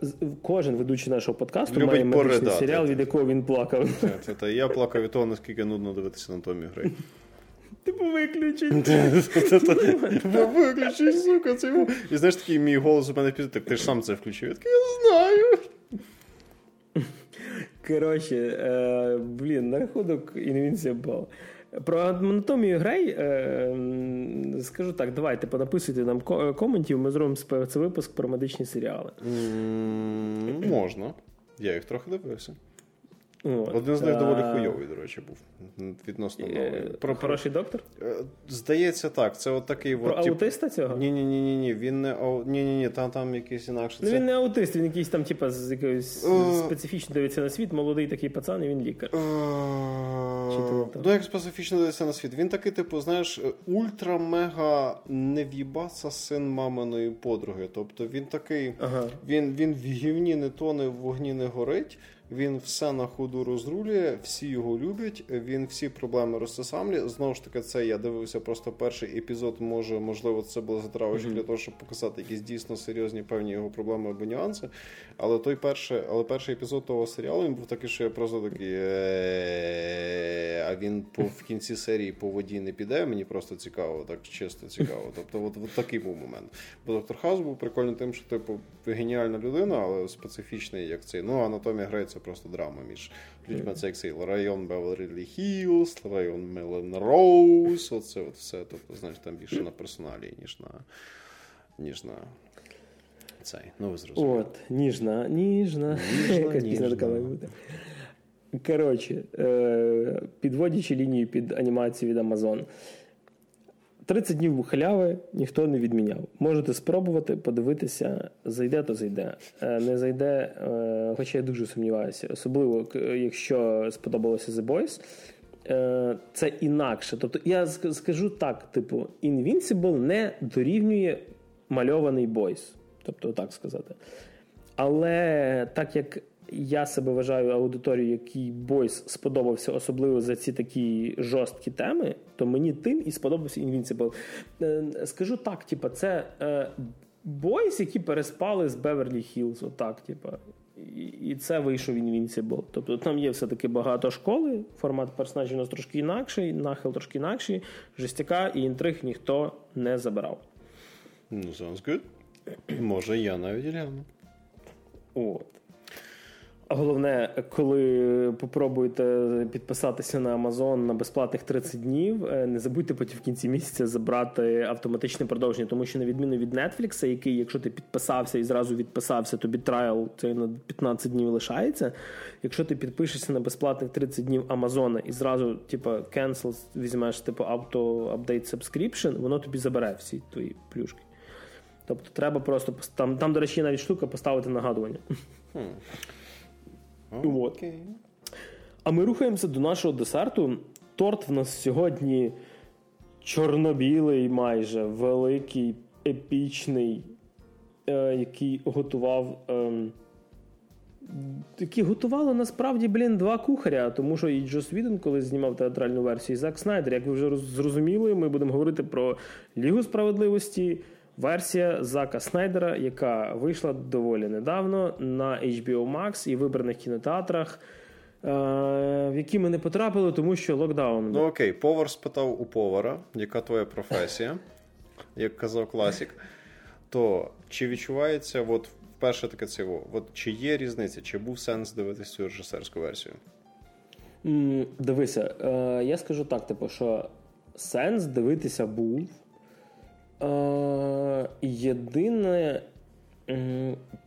кожен ведучий нашого подкасту Любить має медичний поридати. серіал, від якого він плакав. Це, це, та я плакав від того, наскільки нудно дивитися на Томі Грей. [laughs] Типу виключить. [laughs] Виключи, сука, це. І знаєш, такий мій голос у мене під так ти ж сам це включив. Я знаю. Коротше, е, блін, на рахунок Invincible. Про анатомію Грей е, скажу так, давайте понаписуйте нам ко- коментів, ми зробимо випуск про медичні серіали. Можна. Я їх трохи дивився. От. Один з них доволі Е, хуйовий, до речі, був. Відносно новий. е, Про, Хороший доктор? Е, Здається, так. Це от такий Про от, тип- аутиста цього? Ні, ні, ні, ні, ні. Він не ау... ні, ні, ні, там, там якийсь інакше. Ну Це... він не аутист, він якийсь там, типа, з якоюсь специфічно дивиться на світ, молодий такий пацан, і він лікар. Ну, як специфічно дивиться на світ. Він такий, типу, знаєш, ультра-мега не син маминої подруги. Тобто він такий, Ага. він, він в гівні не тоне, в вогні не горить. Він все на ходу розрулює, всі його люблять, він всі проблеми розсасамлює. Знову ж таки, це я дивився просто перший епізод. Може, можливо, це було затравочка для того, щоб показати якісь дійсно серйозні певні його проблеми або нюанси. Але той перший, але перший епізод того серіалу він був такий, що я просто такий. А він по в кінці серії по воді не піде. Мені просто цікаво, так чисто цікаво. Тобто, от, от такий був момент. Бо доктор Хаус був прикольний тим, що типу геніальна людина, але специфічний, як цей. Ну, анатомія гри це просто драма між людьми. Це як цей район Беверлі Хіллз, район Мелроуз. Оце от все. Тобто, знаєш, там більше на персоналі, ніж на ніж на цей. Ну, ви зрозуміли. От, ніжна, ніжна. Ніжна, ніжна. така має бути. Коротше, е, підводячи лінію під анімацію від Amazon. 30 днів халяви ніхто не відміняв. Можете спробувати, подивитися, зайде, то зайде. Е, Не зайде, е, хоча я дуже сумніваюся, особливо якщо сподобалося The Boys. Е, Це інакше. Тобто, я скажу так: типу, Invincible не дорівнює мальований Boys. Тобто, так сказати. Але так як я себе вважаю аудиторією, якій Boys сподобався, особливо за ці такі жорсткі теми, то мені тим і сподобався Invincible. Е, Скажу так, типа, це Boys, які переспали з Беверлі Хілз. Отак, типа. І- І це вийшов Invincible. Тобто там є все-таки багато школи, формат персонажів у нас трошки інакший, нахил трошки інакший, жестяка і інтриг ніхто не забирав. Ну, sounds good. Може, я навіть гляну. От. Головне, коли попробуєте підписатися на Amazon на безплатних 30 днів, е, не забудьте потім в кінці місяця забрати автоматичне продовження, тому що на відміну від Netflix, який, якщо ти підписався і зразу відписався, тобі трайл цей на 15 днів лишається. Якщо ти підпишешся на безплатних 30 днів Amazon і зразу, типу, cancel, візьмеш типу auto update subscription, воно тобі забере всі твої плюшки. Тобто треба просто там, там, до речі, навіть штука поставити нагадування. О, От. А ми рухаємося до нашого десерту. Торт в нас сьогодні чорно-білий, майже великий, епічний, е, який готував. ем, який готувало насправді, блін, два кухаря, тому що і Джос Віден, коли знімав театральну версію, і Зак Снайдер, як ви вже зрозуміли, ми будемо говорити про Лігу справедливості. Версія Зака Снайдера, яка вийшла доволі недавно на HBO Max і вибраних кінотеатрах, е, в які ми не потрапили, тому що локдаун. Ну окей, повар спитав у повара, яка твоя професія, як казав класік. То чи відчувається, от вперше таке циво, от чи є різниця, чи був сенс дивитися цю режисерську версію? Дивися, е, я скажу так: типу, що сенс дивитися був. Е, єдине,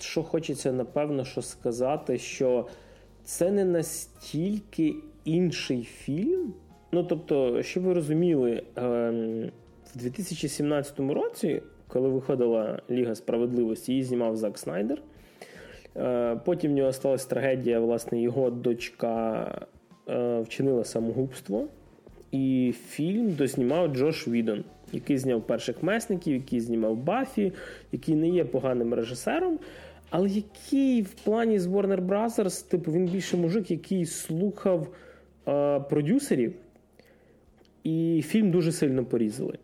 що хочеться, напевно, що сказати, що це не настільки інший фільм. Ну, тобто, щоб ви розуміли, ем, в 2017 році, коли виходила Ліга справедливості, її знімав Зак Снайдер. Е, Потім в нього сталася трагедія, власне, його дочка е, вчинила самогубство. І фільм дознімав Джош Відон, який зняв перших месників, який знімав Бафі, який не є поганим режисером. Але який в плані з Warner Brothers, типу, він більше мужик, який слухав е, продюсерів, і фільм дуже сильно порізали.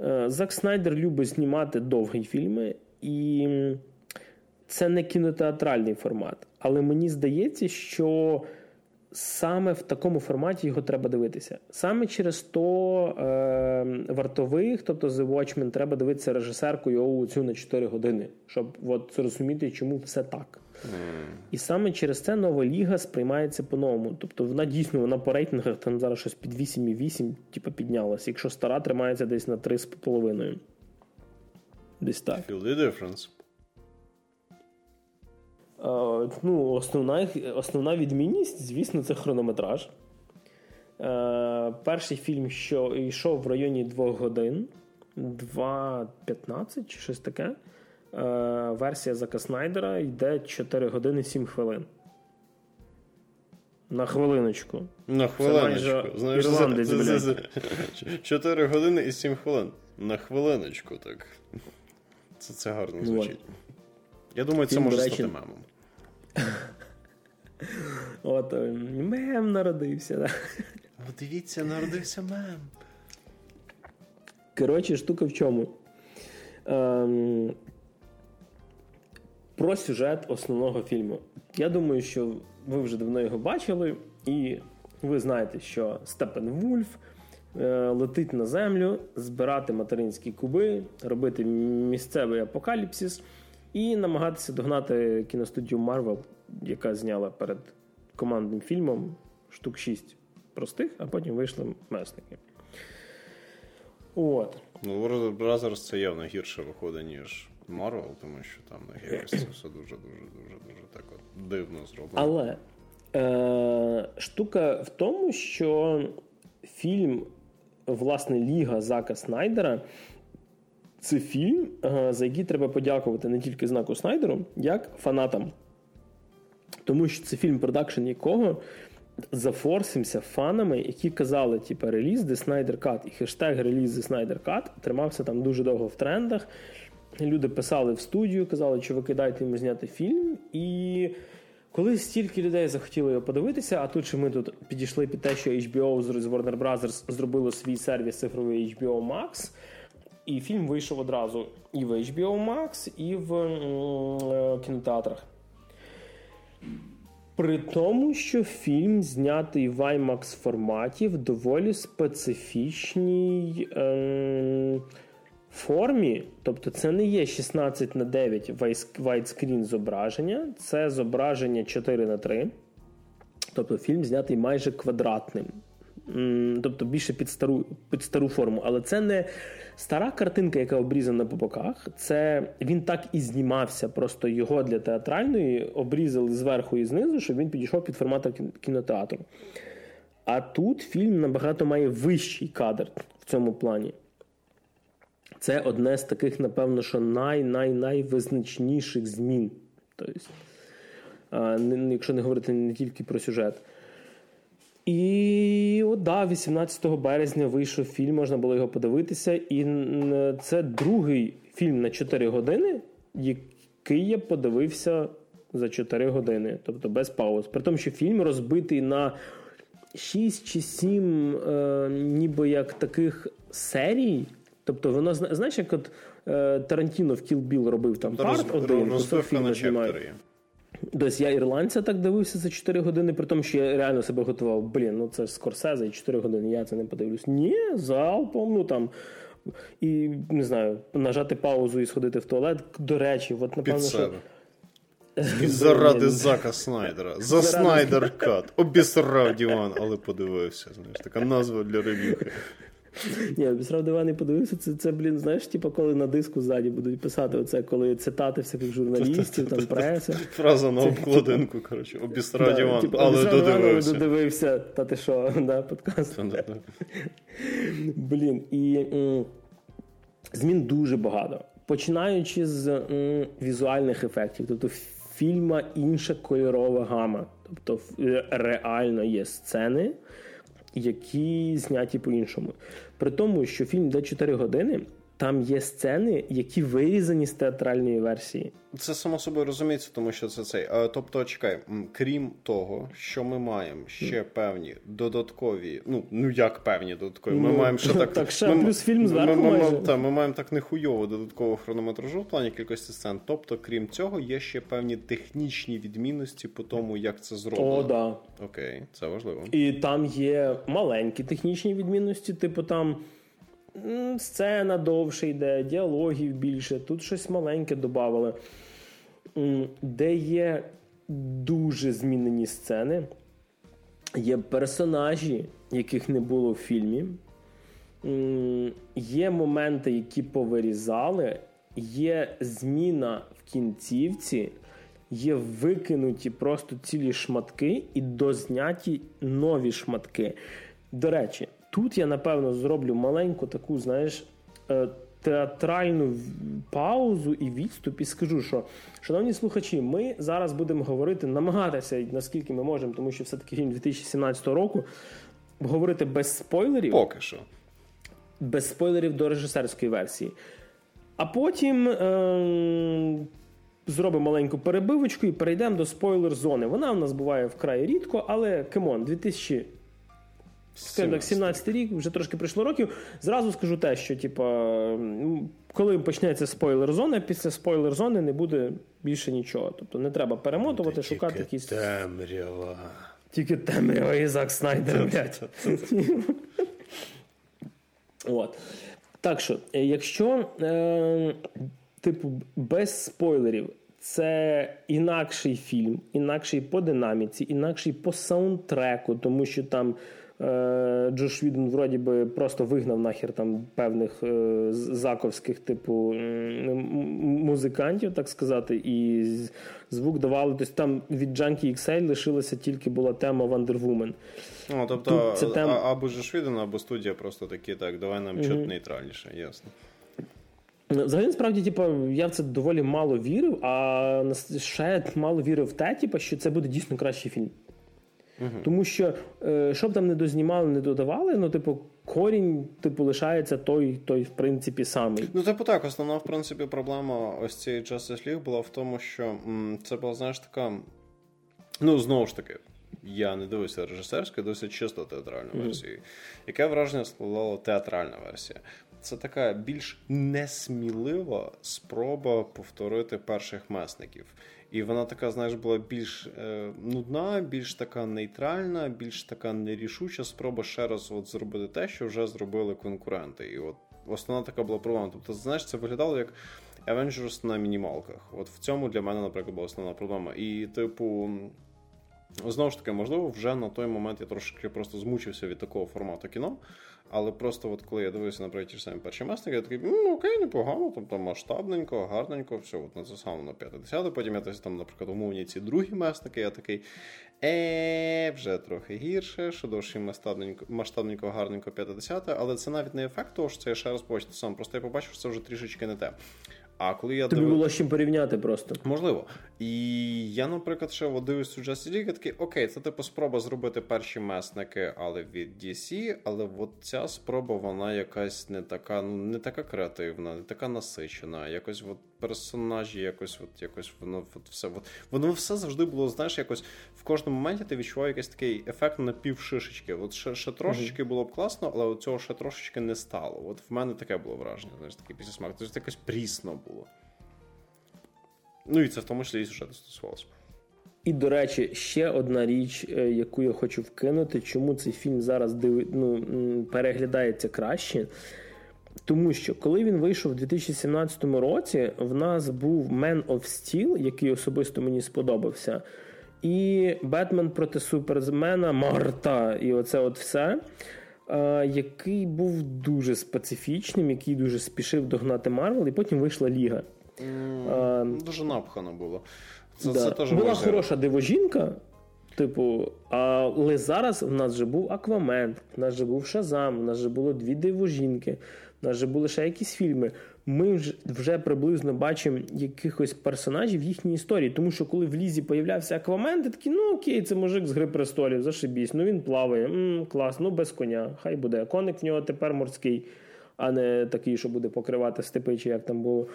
Е, Зак Снайдер любить знімати довгі фільми, і це не кінотеатральний формат. Але мені здається, що саме в такому форматі його треба дивитися. Саме через то е, вартових, тобто The Watchmen, треба дивитися режисеркою цю на 4 години, щоб от зрозуміти, чому все так. Mm. І саме через це нова ліга сприймається по-новому. Тобто вона дійсно вона по рейтингах там зараз щось під 8,8 типу, піднялась. Якщо стара тримається десь на 3,5. Десь так. Feel the difference. Ну, Основна основна відмінність, звісно, це хронометраж. Е, перший фільм, що йшов в районі 2 годин, 2.15 чи щось таке. Е, версія Зака Снайдера йде 4 години 7 хвилин. На хвилиночку. На хвилиночку. Знаєш, Ірландець, за, за, 4 години і 7 хвилин. На хвилиночку, так. Це це гарно звучить. Я думаю, це Фільм, може речі... стати мемом. [laughs] От е, мем народився. Да? О, дивіться, народився мем. Коротше, штука в чому? Ем, Про сюжет основного фільму. Я думаю, що ви вже давно його бачили, і ви знаєте, що Степпенвульф е, летить на землю, збирати материнські куби, робити місцевий апокаліпсис і намагатися догнати кіностудію Марвел яка зняла перед командним фільмом штук 6 простих, а потім вийшли месники. От. Ну, Warner Brothers це явно гірше виходить, ніж Marvel, тому що там на якось це [clears throat] все дуже-дуже дуже дуже так от дивно зроблено. Але е- штука в тому, що фільм, власне, Ліга Зака Снайдера. Це фільм, е, за який треба подякувати не тільки знаку Снайдеру, як фанатам тому що це фільм, продакшн якого зафорсився фанами, які казали, типу, реліз The Snyder Cut. І хештег реліз The Snyder Cut тримався там дуже довго в трендах. Люди писали в студію, казали, що ви кидайте йому зняти фільм. І коли стільки людей захотіли його подивитися, а тут ще ми тут підійшли під те, що HBO з Warner Brothers зробило свій сервіс цифровий HBO Max. І фільм вийшов одразу і в HBO Max, і в е, кінотеатрах. При тому, що фільм знятий в IMAX форматі в доволі специфічній е, формі. Тобто, це не є 16 на 9 widescreen зображення, це зображення 4 на 3. Тобто фільм знятий майже квадратним. Тобто більше під стару під стару форму. Але це не стара картинка, яка обрізана по боках. Це він так і знімався. Просто його для театральної обрізали зверху і знизу, щоб він підійшов під формат кінотеатру. А тут фільм набагато має вищий кадр в цьому плані. Це одне з таких, напевно, що най-най-найвизначніших змін. Тобто, якщо не говорити не тільки про сюжет. І от, да, 18 березня вийшов фільм, можна було його подивитися. І це другий фільм на 4 години, який я подивився за 4 години, тобто без пауз. При тому, що фільм розбитий на 6 чи 7 е, ніби як таких серій. Тобто, воно знаєш, як от е, Тарантіно в Кіл Біл робив там парт один, кусок фільму Тобто я ірландця так дивився за 4 години, при тому, що я реально себе готував. Блін, ну це ж Скорсезе і 4 години, я це не подивлюсь. Ні, залпом, ну там. І не знаю, нажати паузу і сходити в туалет. До речі, от напевно, що. [laughs] Заради Зака Снайдера. За Снайдер Кат. Обісрав диван, але подивився. Знаєш, така назва для ревюхи. Ні, обісрав диван і подивився. Це, це, блін, знаєш, типу, коли на диску ззаді будуть писати оце, коли цитати всяких журналістів, там преси. Фраза на обкладинку, коротше, обісрав диван, але додивився. додивився, та ти що, [laughs] да, подкаст. Блін, і змін дуже багато. Починаючи з візуальних ефектів, тобто фільма інша кольорова гама. Тобто реально є сцени які зняті по-іншому. При тому, що фільм йде 4 години, там є сцени, які вирізані з театральної версії. Це само собою розуміється, тому що це цей. Тобто, чекай, крім того, що ми маємо ще певні додаткові, ну ну як певні додаткові, ми ну, маємо ще [laughs] так. Так, ще ми, плюс фільм зверху ми, майже. Ми, та, ми маємо так нехуйово додаткового хронометражу в плані кількості сцен. Тобто, крім цього, є ще певні технічні відмінності по тому, як це зроблено. О, да. Окей, це важливо. І там є маленькі технічні відмінності, типу там. Сцена довше йде, діалогів більше, тут щось маленьке додавали. Де є дуже змінені сцени, є персонажі, яких не було в фільмі. Є моменти, які повирізали, є зміна в кінцівці, є викинуті просто цілі шматки і дозняті нові шматки. До речі, тут я напевно зроблю маленьку таку, знаєш, е, театральну паузу і відступ, і скажу, що, шановні слухачі, ми зараз будемо говорити, намагатися, наскільки ми можемо, тому що все-таки фільм 2017 року, говорити без спойлерів. Поки що. Без спойлерів до режисерської версії. А потім. Е- Зробимо маленьку перебивочку і перейдемо до спойлер зони. Вона в нас буває вкрай рідко, але кемон, 2000 Скажімо так, 17 рік, вже трошки пройшло років. Зразу скажу те, що типу, коли почнеться спойлер зона, після спойлер зони не буде більше нічого. Тобто не треба перемотувати, Та шукати тільки якісь. Темрява. Тільки темрява і Зак Снайдер, блядь. От. Так що, е, якщо, е, типу, без спойлерів. Це інакший фільм, інакший по динаміці, інакший по саундтреку, тому що там Джош Віден вроді би просто вигнав нахер там певних е, заковських типу музикантів, так сказати, і звук давали. Тобто там від Junkie XL лишилася тільки була тема Wonder Woman. Ну, тобто це тем... або Джош Віден, або студія просто такі, так, давай нам mm-hmm. нейтральніше, ясно. Взагалі, насправді, типу, я в це доволі мало вірив, а ще мало вірив в те, типу, що це буде дійсно кращий фільм. Угу. Тому що, е, що б там не дознімали, не додавали, ну, типу, корінь, типу, лишається той, той, в принципі, самий. Ну, типу, так, основна, в принципі, проблема ось цієї Justice League була в тому, що м, це була, знаєш, така. Ну, знову ж таки, я не дивився режисерську, досить чисто театральну mm-hmm. версію. Яке враження складала театральна версія? Це така більш несмілива спроба повторити перших месників. І вона така, знаєш, була більш е, нудна, більш така нейтральна, більш така нерішуча спроба ще раз от зробити те, що вже зробили конкуренти. І от основна така була проблема. Тобто, знаєш, це виглядало як Avengers на мінімалках. От в цьому для мене, наприклад, була основна проблема. І, типу. Знову ж таки, можливо, вже на той момент я трошки просто змучився від такого формату кіно. Але просто, от коли я дивився, наприклад, ті ж самі перші месники, я такий, ну окей, непогано, тобто масштабненько, гарненько, все, от на це саме на 50 Потім я там, наприклад, умовні ці другі месники, я такий. Е, вже трохи гірше, що довше масштабненько, масштабненько, гарненько 50 але це навіть не ефект того, що це я ще раз побачив сам. Просто я побачив, що це вже трішечки не те. А коли я Тобі див... було з чим порівняти просто. Можливо. І я, наприклад, ще дивлюсь у Justice League, такий, окей, це типу спроба зробити перші месники, але від DC, але от ця спроба, вона якась не така, ну не така креативна, не така насичена. Якось от персонажі, якось от якось воно от все. От, воно все завжди було, знаєш, якось в кожному моменті ти відчував якийсь такий ефект на півшишечки. От ще ще трошечки mm-hmm. було б класно, але цього ще трошечки не стало. От в мене таке було враження, знаєш, такий після смак. Тобто якось прісно було. Ну і це в тому числі і сюжету стосувалося. І, до речі, ще одна річ, е, яку я хочу вкинути, чому цей фільм зараз див... ну, переглядається краще. Тому що коли він вийшов у 2017 році, в нас був Man of Steel, який особисто мені сподобався, і Бетмен проти Супермена Марта. І оце от все. Який був дуже специфічним, який дуже спішив догнати Марвел, і потім вийшла Ліга. Mm, дуже напхано було. Це, да. це теж Була можливо. хороша дивожінка, типу, але зараз в нас вже був Аквамен, в нас вже був Шазам, в нас вже було дві дивожінки, в нас вже були ще якісь фільми. Ми вже приблизно бачимо якихось персонажів в їхній історії. Тому що коли в лізі появлявся Аквамен, ти такий, ну окей, це мужик з Гри престолів, зашибісь, ну він плаває, м-м, клас, ну без коня, хай буде. Коник в нього тепер морський. а не такий, що буде покривати степи, чи як там було.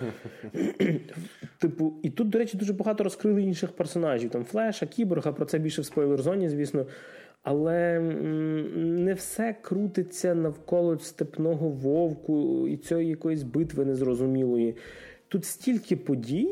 [laughs] Типу, і тут, до речі, дуже багато розкрили інших персонажів. Там Флеша, Кіборга, про це більше в спойлер-зоні, звісно. Але не все крутиться навколо степного вовку і цієї якоїсь битви незрозумілої. Тут стільки подій,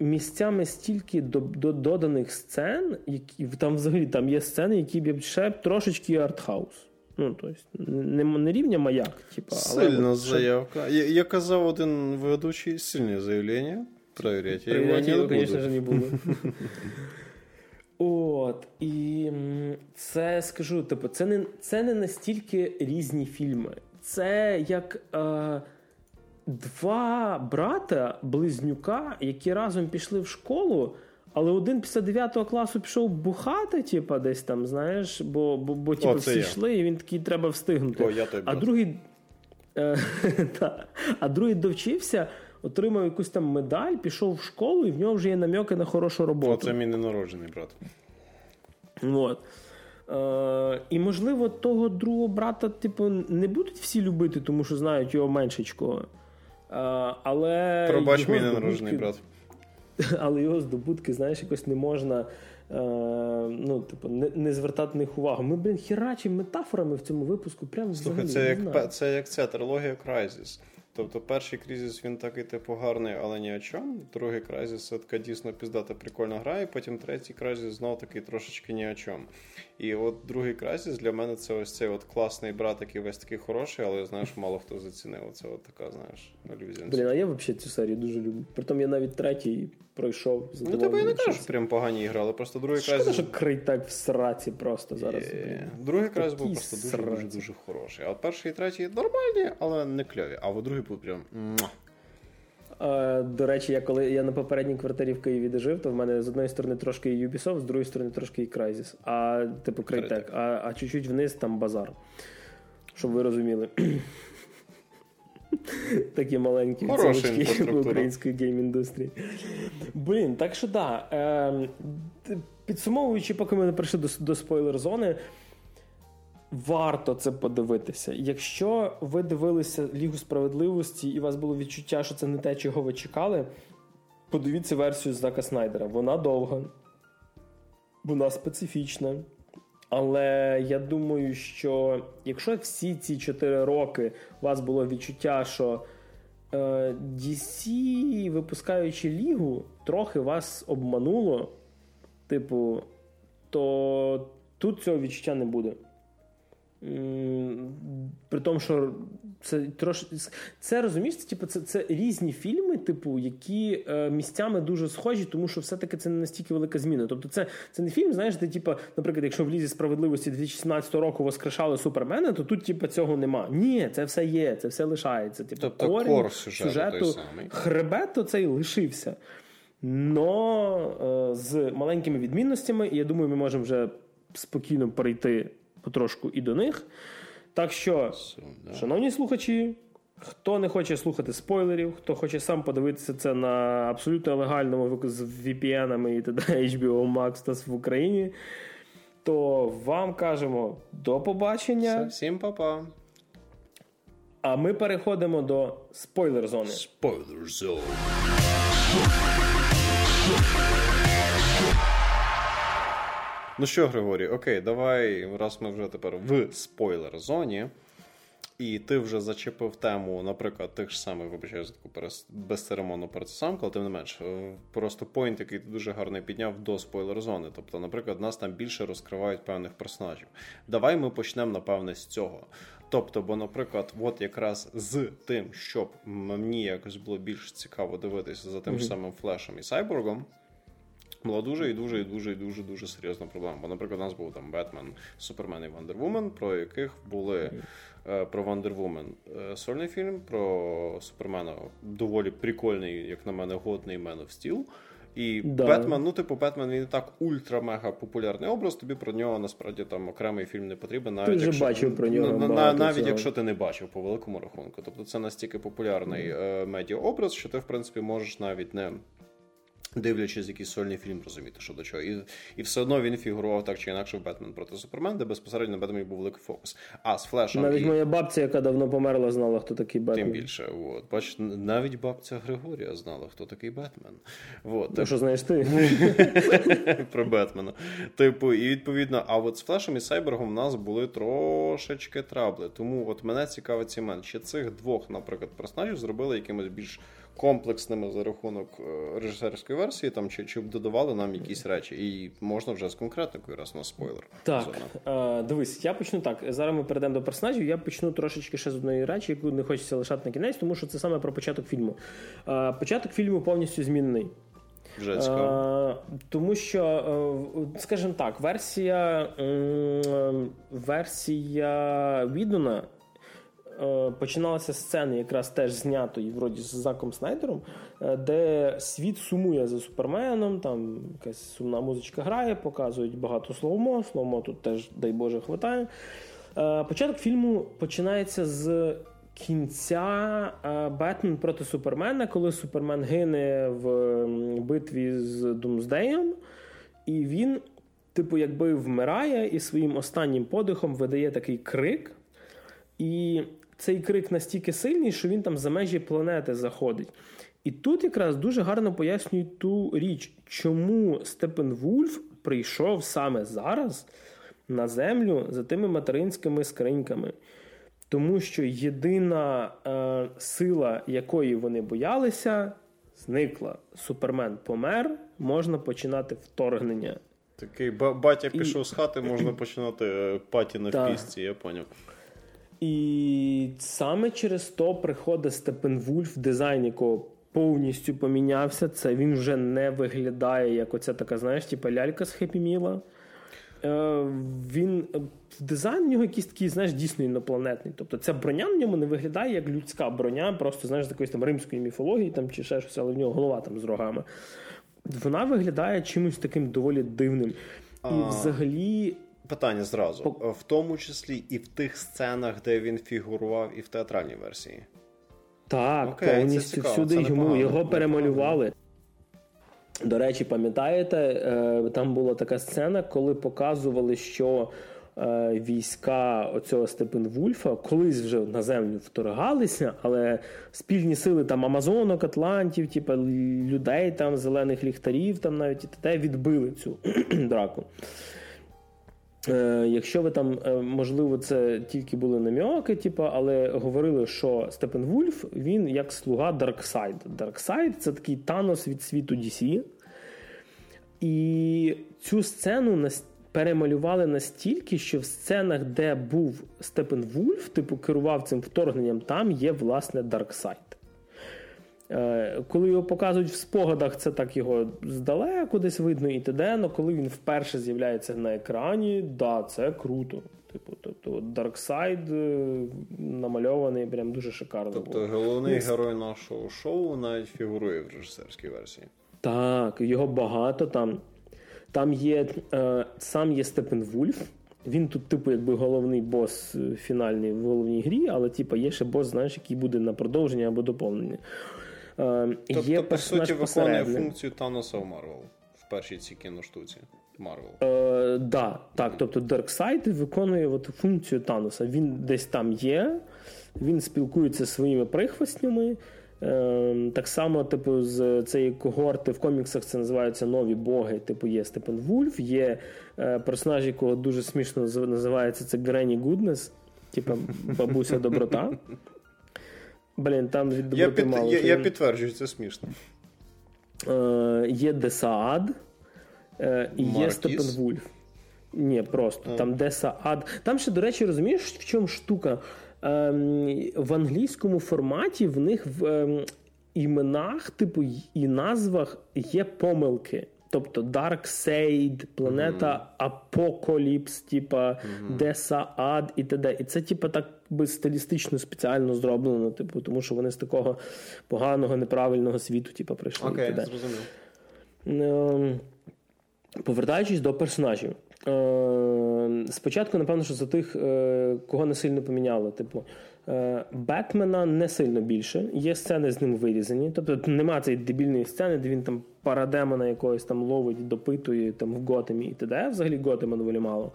місцями стільки доданих сцен, які там взагалі там є сцени, які б ще трошечки артхаус. Ну, тобто, не, не рівня маяк. Типа, Сильна але заявка. Я, я казав один ведучий сильне заявлення. Проверять. Проверять його, звісно ж, не було. [laughs] От, і це скажу, типу, це не це не настільки різні фільми. Це як е, два брата близнюка, які разом пішли в школу, але один після 9 класу пішов бухати, типу, десь там, знаєш, бо бо, бо типу, всі я. йшли, і він такий треба встигнути. О, я той а другий е, [laughs] та, а другий довчився, отримав якусь там медаль, пішов в школу, і в нього вже є намеки на хорошу роботу. Це мій ненароджений брат. От. Е, І, можливо, того другого брата, типу, не будуть всі любити, тому що знають його меншечкого. Е, але Пробач мій ненароджений брат. [laughs] Але його здобутки, знаєш, якось не можна е, ну, типу, не не звертати на них увагу. Ми, блін, херачимо метафорами в цьому випуску. Прямо Слухай, це як це як ця трилогія Crysis. Тобто перший кризис він такий типу гарний, але ні о чому. Другий кризис це така дійсно піздата прикольно грає. потім третій кризис знов такий трошечки ні о чому. І от другий кризис для мене це ось цей от класний брат, який весь такий хороший, але знаєш, мало хто зацінив. Це от така, знаєш, алюзія. Блін, а я взагалі цю серію дуже люблю. Притом я навіть третій пройшов. Ну тебе я не кажу, що прям погані ігри, але просто другий. Шкода, що Крейтек в сраці просто зараз. Є... Другий кризис був просто дуже, дуже дуже хороший. А перший і третій нормальні, але не кльові. А от другий був прям. До речі, я коли я на попередній квартирі в Києві де жив, то в мене з одної сторони трошки і Ubisoft, з другої сторони трошки і Crysis. А типу Crytek, а а чуть-чуть вниз там базар. Щоб ви розуміли. Такі маленькі відсилочки в української гейм-індустрії. Блін, так що. Да, е, підсумовуючи, поки ми не прийшли до, до спойлер-зони. Варто це подивитися. Якщо ви дивилися Лігу справедливості і у вас було відчуття, що це не те, чого ви чекали, подивіться версію Зака Снайдера. Вона довга, вона специфічна. Але я думаю, що якщо всі ці 4 роки у вас було відчуття, що е, DC, випускаючи лігу, трохи вас обмануло, типу, то тут цього відчуття не буде. При тому, що це трош... це розумієш, це, типу, це це різні фільми, типу, які е, місцями дуже схожі, тому що все-таки це не настільки велика зміна. Тобто, це це не фільм, знаєш, де, типу, наприклад, якщо в лізі справедливості 2017 року воскрешали Супермена, то тут типу, цього нема. Ні, це все є, це все лишається. Типу, тобто корінь кор сюжету, сюжету хребет то цей лишився. Но е, з маленькими відмінностями, і я думаю, ми можемо вже спокійно перейти потрошку і до них. Так що, шановні слухачі, хто не хоче слухати спойлерів, хто хоче сам подивитися це на абсолютно легальному з VPN-ами і т.д. [laughs] HBO Max та в Україні, то вам кажемо до побачення. Всім па-па. А ми переходимо до спойлер зони. Спойлер зони. Ну що, Григорій, окей, давай, раз ми вже тепер в спойлер-зоні, і ти вже зачепив тему, наприклад, тих ж самих, вибачаю, за таку безцеремонну перцесамку, але тим не менш, е, просто поінт, який ти дуже гарно підняв до спойлер-зони. Тобто, наприклад, нас там більше розкривають певних персонажів. Давай ми почнемо, напевне, з цього. Тобто, бо, наприклад, от якраз з тим, щоб мені якось було більш цікаво дивитися за тим mm-hmm. самим флешем і сайборгом була дуже і дуже і дуже і дуже дуже серйозна проблема. Бо, наприклад, у нас був там Бетмен, Супермен і Вандервумен, про яких були е, про Вандервумен сольний фільм, про Супермена доволі прикольний, як на мене, годний Man of Steel. І да. Бетмен, ну, типу, Бетмен він і так ультра-мега популярний образ. Тобі про нього насправді там окремий фільм не потрібен. Навіть ти вже якщо, бачив про нього. На, на, навіть цього. якщо ти не бачив по великому рахунку. Тобто це настільки популярний mm. е, медіаобраз, що ти, в принципі, можеш навіть не Дивлячись якийсь сольний фільм, розуміти, що до чого. І і все одно він фігурував так чи інакше в Бетмен проти Супермен, де безпосередньо Бетмен був великий фокус. А з Флешем. Навіть і... моя бабця, яка давно померла, знала, хто такий Бетмен. Тим більше. От. Бач, навіть бабця Григорія знала, хто такий Бетмен. От. Ну, що знаєш ти? [laughs] Про Бетмена. Типу, і відповідно, а от з Флешем і Сайбергом в нас були трошечки трабли. Тому от мене цікавить цей момент. Чи цих двох, наприклад, персонажів зробили якимось більш комплексними за рахунок е, режисерської версії, там чи чи додавали нам якісь речі, і можна вже з конкретникою раз на спойлер. Так, а, дивись, я почну так. Зараз ми перейдемо до персонажів. Я почну трошечки ще з одної речі, яку не хочеться лишати на кінець, тому що це саме про початок фільму. А, Початок фільму повністю змінений. Вже цікаво. Тому що, скажімо так, версія версія Відона Е, починалася сцена, якраз теж знятої, вроді з Заком Снайдером, е, де світ сумує за Суперменом, там якась сумна музичка грає, показують багато словомо, словомо тут теж, дай Боже, хватає. Е, початок фільму починається з кінця Бетмен проти Супермена, коли Супермен гине в битві з Думсдеєм, і він, типу, якби вмирає і своїм останнім подихом видає такий крик. І цей крик настільки сильний, що він там за межі планети заходить. І тут якраз дуже гарно пояснюють ту річ, чому Степен Вульф прийшов саме зараз на землю за тими материнськими скриньками. Тому що єдина е, сила, якої вони боялися, зникла. Супермен помер, можна починати вторгнення. Такий батя пішов І... з хати, можна [clears throat] починати е, паті на впісці, я поняв. І саме через то приходить Степенвульф, дизайн якого повністю помінявся. Це він вже не виглядає як оця така, знаєш, типа лялька з Happy Meal 'а. Е, він е, дизайн в нього якийсь такий, знаєш, дійсно інопланетний. Тобто ця броня в ньому не виглядає як людська броня, просто знаєш, з якоїсь там римської міфології там, чи ще щось, але в нього голова там з рогами. Вона виглядає чимось таким доволі дивним. І взагалі Питання зразу, в тому числі і в тих сценах, де він фігурував, і в театральній версії. Так, Окей, повністю всюди йому його перемалювали. До речі, пам'ятаєте, е, там була така сцена, коли показували, що е, війська оцього Степенвульфа колись вже на землю вторгалися, але спільні сили там Амазонок, Атлантів, типу, людей, там, зелених ліхтарів, там навіть і те відбили цю [clears throat] драку. Е, якщо ви там, е, можливо, це тільки були натяки, типу, але говорили, що Степен Вульф він як слуга Дарксайд. Дарксайд це такий Танос від світу DC. І цю сцену перемалювали настільки, що в сценах, де був Степен Вульф, типу керував цим вторгненням, там є власне Дарксайд. Е, коли його показують в спогадах, це так його здалеку десь видно і т.д., але коли він вперше з'являється на екрані, да, це круто. Типу, тобто Darkseid е, намальований прям дуже шикарно. Тобто головний Він... герой нашого шоу навіть фігурує в режисерській версії. Так, його багато там. Там є е, сам є Степен Вульф. Він тут, типу, якби головний бос фінальний в головній грі, але типу, є ще бос, знаєш, який буде на продовження або доповнення. Е, тобто, є по суті, виконує функцію Таноса в Марвел в першій цій кіноштуці. Марвел. Е, да, Так, тобто Дарксайд виконує от функцію Таноса. Він десь там є, він спілкується зі своїми прихвостнями. Е, так само, типу, з цієї когорти в коміксах це називаються нові боги. Типу, є Степен Вульф, є е, персонаж, якого дуже смішно називається це Granny Goodness, типу бабуся доброта. [laughs] Блін, там від доброти я під, мало. Я, я підтверджую, це смішно. Е, Є Десаад е, і є Степенвульф. Ні, просто а. там Десаад. Там ще, до речі, розумієш, в чому штука? Е, в англійському форматі в них в е, іменах, типу, і назвах є помилки. Тобто Dark Side, планета Апокаліпс, типа mm-hmm. Десаад і т.д. І це, типа, так би стилістично спеціально зроблено, типу, тому що вони з такого поганого, неправильного світу, типу, прийшли. Окей, okay, зрозумів. Ем, повертаючись до персонажів, Е, Спочатку, напевно, що за тих, е, кого не сильно поміняло. Типу, е, Бетмена не сильно більше. Є сцени з ним вирізані. Тобто нема цієї дебільної сцени, де він там парадемона якогось там ловить, допитує там в Готемі і т.д. Взагалі Готема доволі мало.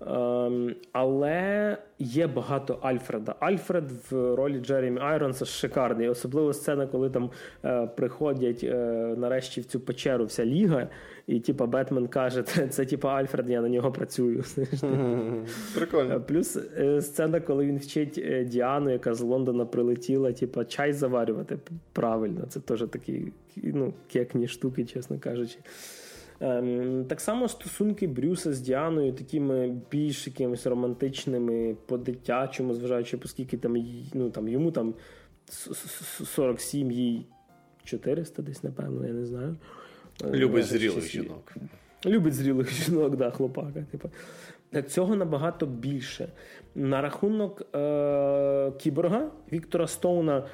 Ем, але є багато Альфреда. Альфред в ролі Джеремі Айронса шикарний. Особливо сцена, коли там е, приходять е, нарешті в цю печеру вся ліга, і типа Бетмен каже: це, це типа Альфред, я на нього працюю. [laughs] Прикольно. Плюс е, сцена, коли він вчить е, Діану, яка з Лондона прилетіла, типа чай заварювати правильно. Це теж такі ну, кекні штуки, чесно кажучи. Ем, так само стосунки Брюса з Діаною, такими більш якимись романтичними, по-дитячому, зважаючи, оскільки там ну, там, йому там 47, їй 400 десь, напевно, я не знаю. Любить зрілих жінок. Любить зрілих жінок, да, хлопака. Типу. Цього набагато більше. На рахунок е- кіборга Віктора Стоуна.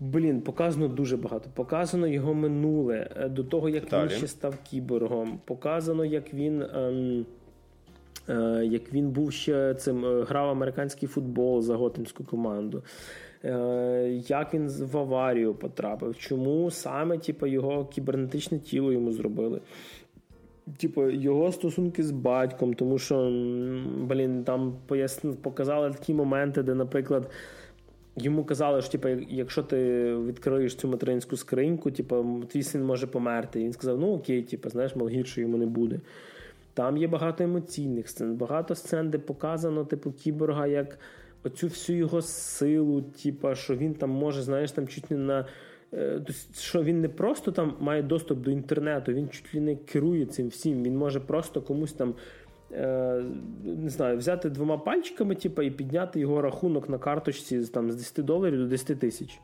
Блін, показано дуже багато. Показано його минуле, е, до того, як Далі. він ще став кіборгом. Показано, як він ем, е, як він був ще цим е, грав американський футбол за готемську команду. Е, як він в аварію потрапив? Чому саме типу, його кібернетичне тіло йому зробили? Типу, його стосунки з батьком, тому що блін, там поясни, показали такі моменти, де, наприклад. Йому казали, що типу, якщо ти відкриєш цю материнську скриньку, типу, твій син може померти. І він сказав: ну окей, типу, знаєш, мол, гірше йому не буде. Там є багато емоційних сцен, багато сцен, де показано, типу, кіборга, як оцю всю його силу, типу, що він там може, знаєш, там чуть не на. Е, що він не просто там має доступ до інтернету, він чуть ли не керує цим всім. Він може просто комусь там не знаю, взяти двома пальчиками типу, і підняти його рахунок на карточці там, з 10 доларів до 10 тисяч.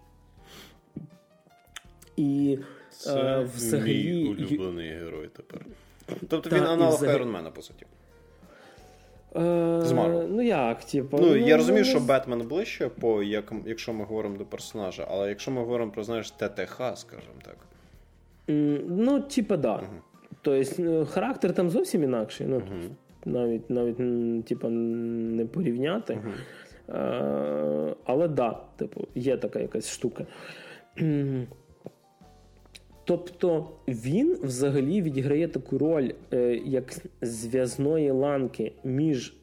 І Це е, взагалі... мій улюблений герой тепер. Тобто він аналог взагалі... Айронмена, по суті. Е, З Марвел. Ну як, типу. Ну, я розумію, що Бетмен ближче, по, як, якщо ми говоримо до персонажа, але якщо ми говоримо про, знаєш, ТТХ, скажімо так. Ну, типа, да. Угу. Тобто, характер там зовсім інакший. Ну, угу навіть навіть типу, не порівняти. Uh-huh. Але да, типу, є така якась штука. [clears throat] Тобто він взагалі відіграє таку роль е, як зв'язної ланки між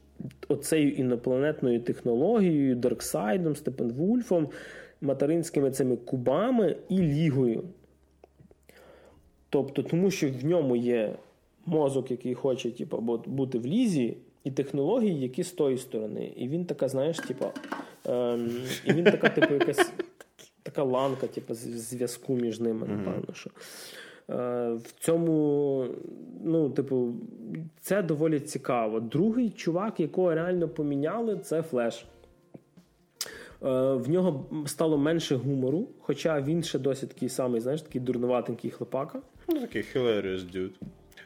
оцею інопланетною технологією, Дарксайдом, Степенвульфом, материнськими цими кубами і Лігою. Тобто, тому що в ньому є мозок, який хоче типу, бути в лізі, і технології, які з тої сторони. І він така, знаєш, типу, ем, і він така, типу, якась [laughs] така ланка, типу, зв'язку між ними, напевно. що. Е, в цьому, ну, типу, це доволі цікаво. Другий чувак, якого реально поміняли, це Флеш. Е, в нього стало менше гумору, хоча він ще досі такий самий, знаєш, такий дурнуватенький хлопака. Ну, такий hilarious dude.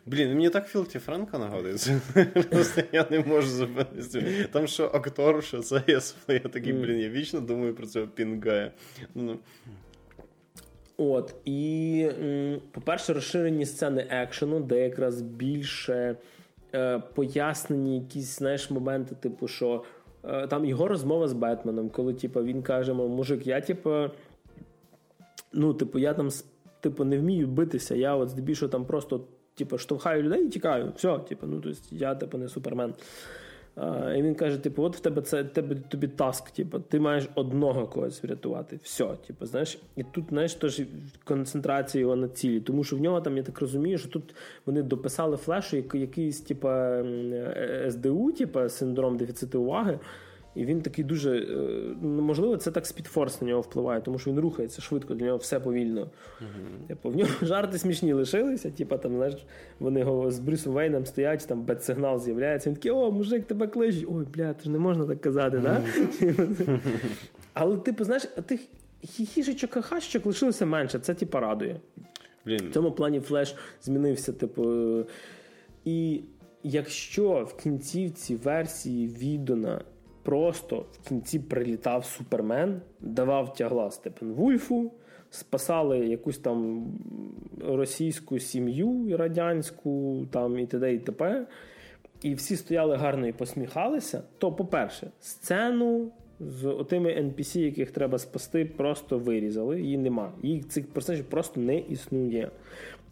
Блін, мені так Філті Френка нагодиться. [laughs] Просто я не можу зупинитися. Там що актор, що це я я такий, блін, я вічно думаю про цього пінгая. Ну. От, і, по-перше, розширені сцени екшену, де якраз більше е, пояснені якісь знаєш, моменти, типу, що е, там його розмова з Бетменом, коли типу, він каже: мужик, я типу, ну, типу, я там типу, не вмію битися, я от здебільшого там просто типу, штовхаю людей і тікаю. Все, типу, ну тобто я типу, не супермен. А, І він каже: типу, от в тебе це тебе тобі task, типу, ти маєш одного когось врятувати. Все, типу, знаєш, і тут знаєш, теж концентрація його на цілі. Тому що в нього там, я так розумію, що тут вони дописали флешу, якийсь, типу, СДУ, типу, синдром дефіциту уваги. І він такий дуже е, ну, можливо, це так Speed Force на нього впливає, тому що він рухається швидко, для нього все повільно. Uh-huh. Типу, в нього [laughs] жарти смішні лишилися. Типу, там, знаєш, вони його з Брюсом Вейном стоять, там бет-сигнал з'являється. Він такий, о, мужик, тебе кличуть. Ой, бля, ж не можна так казати, да? Але, типу, знаєш, тих хіхішечок хахашечок лишилося менше. Це типу, радує. Блін. В цьому плані флеш змінився, типу. І якщо в кінцівці версії Відона просто в кінці прилітав Супермен, давав тягла Степенвульфу, спасали якусь там російську сім'ю радянську там і т.д. і т.п. і всі стояли гарно і посміхалися, то, по-перше, сцену з отими NPC, яких треба спасти, просто вирізали. Її нема. Їх цих персонажів просто не існує.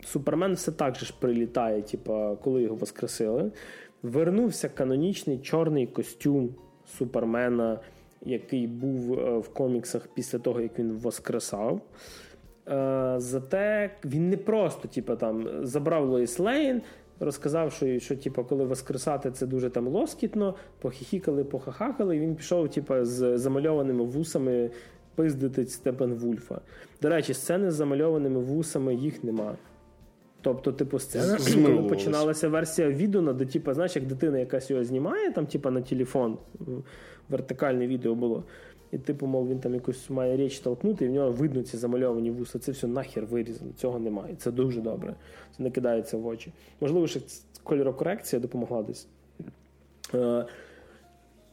Супермен все так же ж прилітає, типу, коли його воскресили. Вернувся канонічний чорний костюм Супермена, який був е, в коміксах після того, як він воскресав. Е, зате він не просто типу, там, забрав Лоїс Лейн, розказав, що що типу, коли воскресати це дуже там лоскітно, похихікали, похахакали, і він пішов типу, з замальованими вусами пиздити Степен Вульфа. До речі, сцени з замальованими вусами їх нема. Тобто, типу, сцена, коли починалася версія відео, де, типу, знаєш, як дитина якась його знімає, там, типу, на телефон, вертикальне відео було. І, типу, мов, він там якусь має річ толкнути, і в нього видно ці замальовані вуса. Це все нахер вирізано. Цього немає. Це дуже добре. Це не кидається в очі. Можливо, ще кольорокорекція допомогла десь. Е,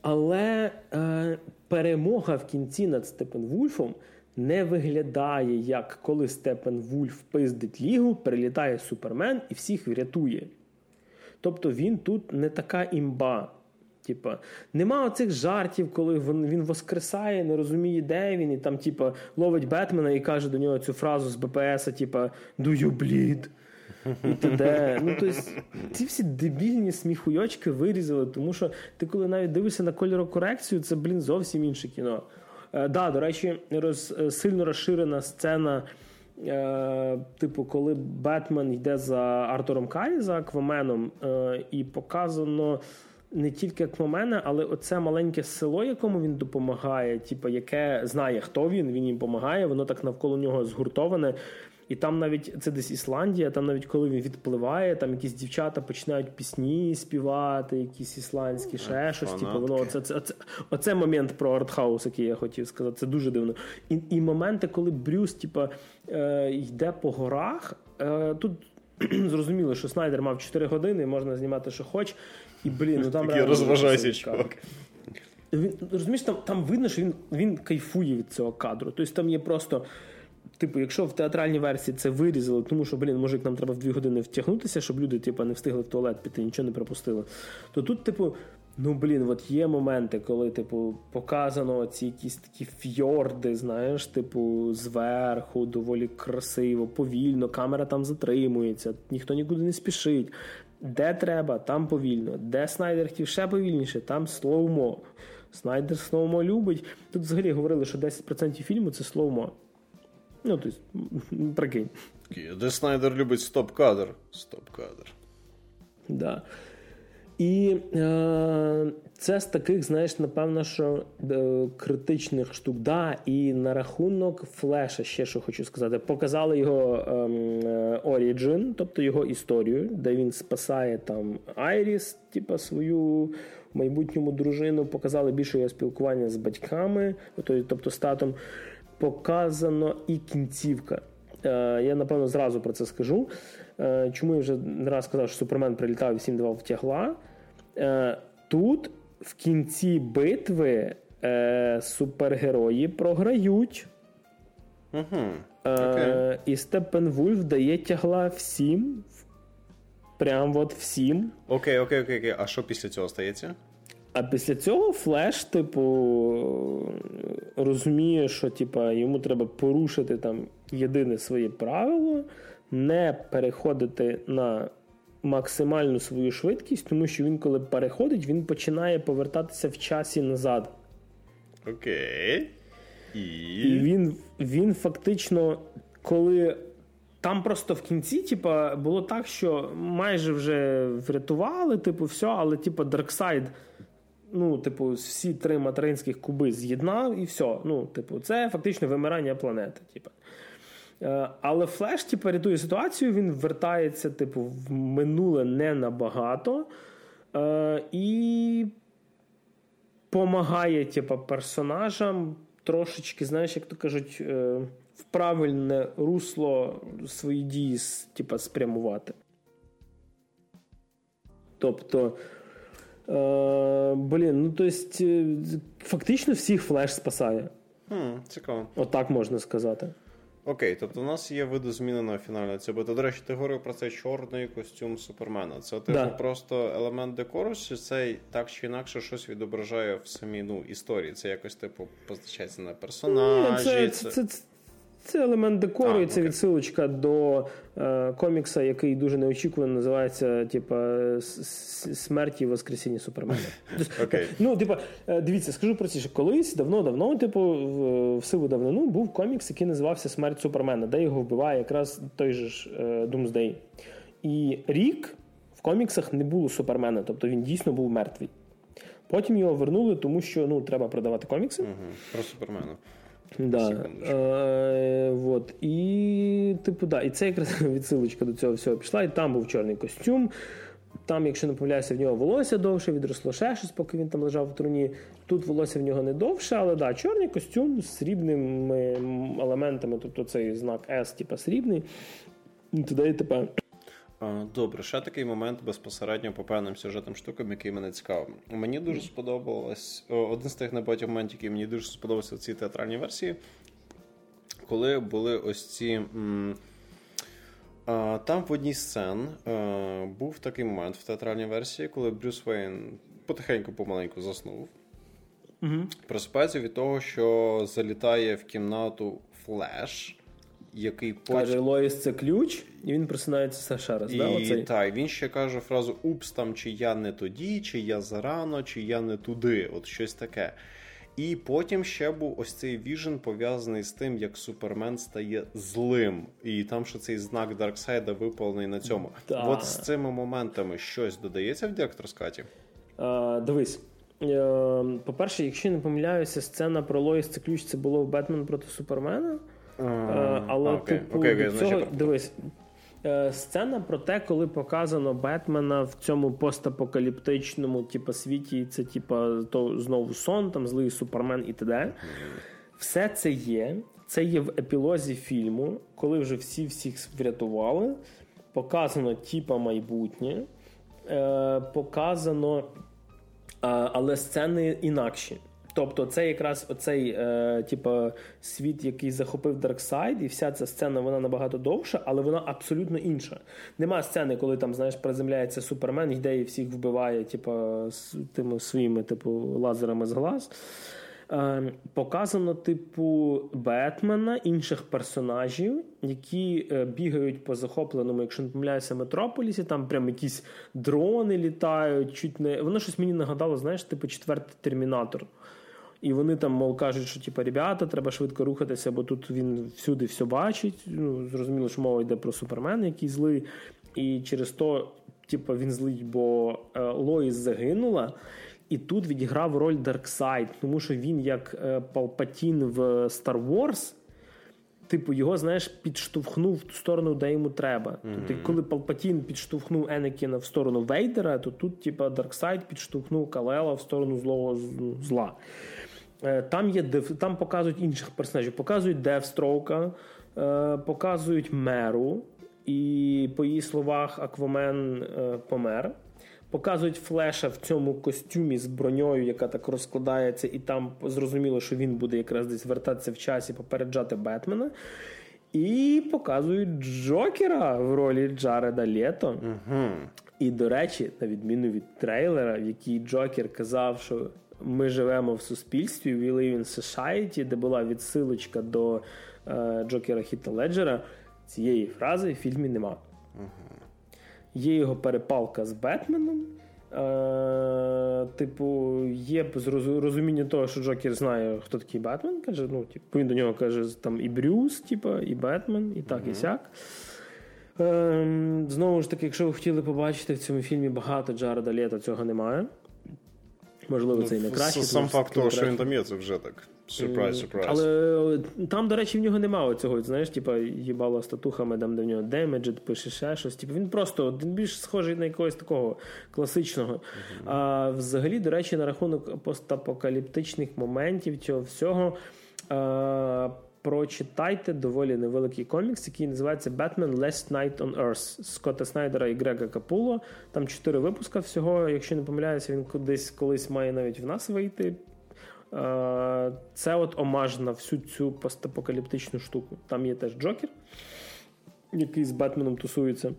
але е, перемога в кінці над Степен Вульфом не виглядає, як коли Степен Вульф пиздить лігу, прилітає Супермен і всіх врятує. Тобто він тут не така імба. Типа, нема оцих жартів, коли він він воскресає, не розуміє, де він, і там, типа, ловить Бетмена і каже до нього цю фразу з БПС, типа «Do you bleed?» і т.д. Ну, тобто, ці всі дебільні сміхуйочки вирізали, тому що ти, коли навіть дивишся на кольорокорекцію, це, блін, зовсім інше кіно. Е, да, До речі, роз, е, сильно розширена сцена. Е, типу, коли Бетмен йде за Артуром Карі, за Акваменом, е, і показано не тільки Аквамена, але оце маленьке село, якому він допомагає, типу, яке знає, хто він, він їм допомагає, воно так навколо нього згуртоване. І там навіть це десь Ісландія, там навіть коли він відпливає, там якісь дівчата починають пісні співати, якісь ісландські, ще щось. Типу, воно оце, це, оце, оце момент про артхаус, який я хотів сказати. Це дуже дивно. І і моменти, коли Брюс, типу, е, йде по горах, е, тут. [clears throat] Зрозуміло, що Снайдер мав 4 години, можна знімати, що хоч. І блін, ну там розважайся, чувак. Він розумієш, там там видно, що він він кайфує від цього кадру. Тобто там є просто. Типу, якщо в театральній версії це вирізали, тому що, блін, може, нам треба в дві години втягнутися, щоб люди типу, не встигли в туалет піти, нічого не пропустили. То тут, типу, ну блін, от є моменти, коли, типу, показано ці якісь такі фьорди, знаєш, типу, зверху, доволі красиво, повільно, камера там затримується, ніхто нікуди не спішить. Де треба, там повільно. Де Снайдер хотів ще повільніше, там слоумо. Снайдер слоумо любить. Тут взагалі говорили, що 10% фільму це слоумо. Ну, тобто, прикинь. Де Снайдер любить стоп-кадр. Стоп-кадр. Да. І е, це з таких, знаєш, напевно, що е, критичних штук. Да, І на рахунок флеша, ще що хочу сказати, показали його ем, е, Origin, тобто його історію, де він спасає там Айріс, типу, свою майбутньому дружину, показали більше його спілкування з батьками, тобто з татом. Показано і кінцівка. Е, я напевно зразу про це скажу. Е, чому я вже не раз сказав, що Супермен прилітав і всім давав втягла. Е, тут в кінці битви е, супергерої програють. Угу. Е, І Степен Вульф дає тягла всім. Прям от всім. Окей, окей, окей, окей. А що після цього стається? А після цього Флеш, типу, розуміє, що типу, йому треба порушити там єдине своє правило, не переходити на максимальну свою швидкість, тому що він, коли переходить, він починає повертатися в часі назад. Окей. І, І він він фактично, коли. Там просто в кінці, типа, було так, що майже вже врятували, типу, все, але, типу, Дарксайд, ну, типу, всі три материнських куби з'єднав і все. Ну, типу, це фактично вимирання планети. Типу. Е, але Флеш, типу, рятує ситуацію, він вертається, типу, в минуле не набагато е, і допомагає, типу, персонажам трошечки, знаєш, як то кажуть, е, в правильне русло свої дії типу, спрямувати. Тобто. Е, Блін, ну тобто, фактично всіх флеш спасає. Хм, Цікаво. Отак можна сказати. Окей, тобто у нас є видозмінена фінальна ця До речі, ти говорив про цей чорний костюм Супермена. Це типу да. просто елемент декору, чи це так чи інакше щось відображає в самій ну, історії? Це якось типу позначається на персонажі? Ні, це, це... це... Це елемент декору, і це відсилочка до е, комікса, який дуже неочікувано називається типа Смерті і Воскресіння Супермена. [laughs] Okay. Ну, типа, е, дивіться, скажу про це, що колись давно-давно, типу, в, в сиву давнину був комікс, який називався Смерть Супермена, де його вбиває якраз той же ж е, Doomsday. І рік в коміксах не було Супермена, тобто він дійсно був мертвий. Потім його вернули, тому що ну, треба продавати комікси. Угу. Про Супермена. Да. Е, вот. І, типу, да. І це якраз [laughs] відсилочка до цього всього пішла. І там був чорний костюм. Там, якщо не помиляюся, в нього волосся довше, відросло ще щось, поки він там лежав в труні. Тут волосся в нього не довше, але да, чорний костюм з срібними елементами, тобто цей знак S, типу срібний. І туди тепер. Добре, ще такий момент безпосередньо по певним сюжетам штукам, який мене цікавив. Мені дуже сподобалось один з тих небагатьох моментів, який мені дуже сподобався в цій театральній версії, коли були ось ці. Там в одній сцен був такий момент в театральній версії, коли Брюс Вейн потихеньку помаленьку заснув. Угу. Просипається від того, що залітає в кімнату флеш який потім... Каже, Лоїс це ключ, і він просинається ще раз. І, да, оцей? Так, він ще каже фразу Упс, там чи я не тоді, чи я зарано, чи я не туди. От щось таке. І потім ще був ось цей vision пов'язаний з тим, як Супермен стає злим. І там що цей знак Дарксайда випалений на цьому. Да. От з цими моментами щось додається в director's cut 'і? А, Дивись. Е, по-перше, якщо не помиляюся, сцена про Лоїс це ключ це було в Бетмен проти Супермена. Е, але окей, типу, окей, до цього дивись. Е, сцена про те, коли показано Бетмена в цьому постапокаліптичному типу, світі, це типу, то знову сон, там злий супермен і т.д. Все це є. Це є в епілозі фільму, коли вже всі всіх врятували. Показано типа майбутнє, е, показано, але сцени інакші. Тобто, це якраз оцей е, типу, світ, який захопив Дарксайд, і вся ця сцена вона набагато довша, але вона абсолютно інша. Нема сцени, коли там знаєш, приземляється супермен, йде і всіх вбиває, типу, з тими своїми типу, лазерами з глаз. Е, Показано, типу, Бетмена, інших персонажів, які е, бігають по захопленому, якщо не помиляюся, метрополісі, там прям якісь дрони літають, чуть не. Воно щось мені нагадало, знаєш, типу четвертий термінатор. І вони там, мов, кажуть, що типу, ребята, треба швидко рухатися, бо тут він всюди все бачить. Ну, Зрозуміло, що мова йде про супермена, який злий. І через то, типу, він злий, бо е, Лоїс загинула. І тут відіграв роль Дарксайд, тому що він, як е, Палпатін в Star Wars, типу, його, знаєш, підштовхнув в ту сторону, де йому треба. Mm-hmm. Тобто, коли Палпатін підштовхнув Енекіна в сторону Вейдера, то тут, типу, Дарксайд підштовхнув Калела в сторону злого зла. Е, там є там показують інших персонажів, показують Детстроука, е, показують Меру, і, по її словах, Аквамен е, помер. Показують флеша в цьому костюмі з броньою, яка так розкладається, і там зрозуміло, що він буде якраз десь вертатися в часі, попереджати Бетмена. І показують Джокера в ролі Джареда Лето. Угу. І, до речі, на відміну від трейлера, в якій Джокер казав, що ми живемо в суспільстві We live in society, де була відсилочка до е, Джокера Хіта Леджера. Цієї фрази в фільмі нема. uh Є його перепалка з Бетменом. Е, Типу, є розуміння того, що Джокер знає, хто такий Бетмен. Каже, ну, типу, Він до нього каже, там і Брюс, типу, і Бетмен, і так, uh і сяк. Е, Знову ж таки, якщо ви хотіли побачити в цьому фільмі багато Джареда Лєта, цього немає. Можливо, це і не краще. Сам факт того, що він там є, це вже так. Surprise, surprise. Але там, до речі, в нього немає цього, знаєш, типа їбало статухами, там де в нього damaged, пише ще щось. Типу, він просто він більш схожий на якогось такого класичного. Uh-huh. А взагалі, до речі, на рахунок постапокаліптичних моментів цього всього. А, Прочитайте доволі невеликий комікс, який називається Batman Last Night on Earth Скотта Снайдера і Грега Капуло. Там чотири випуска всього. Якщо не помиляюся, він кудись колись має навіть в нас вийти. Це от омаж на всю цю постапокаліптичну штуку. Там є теж Джокер, який з Бетменом тусується.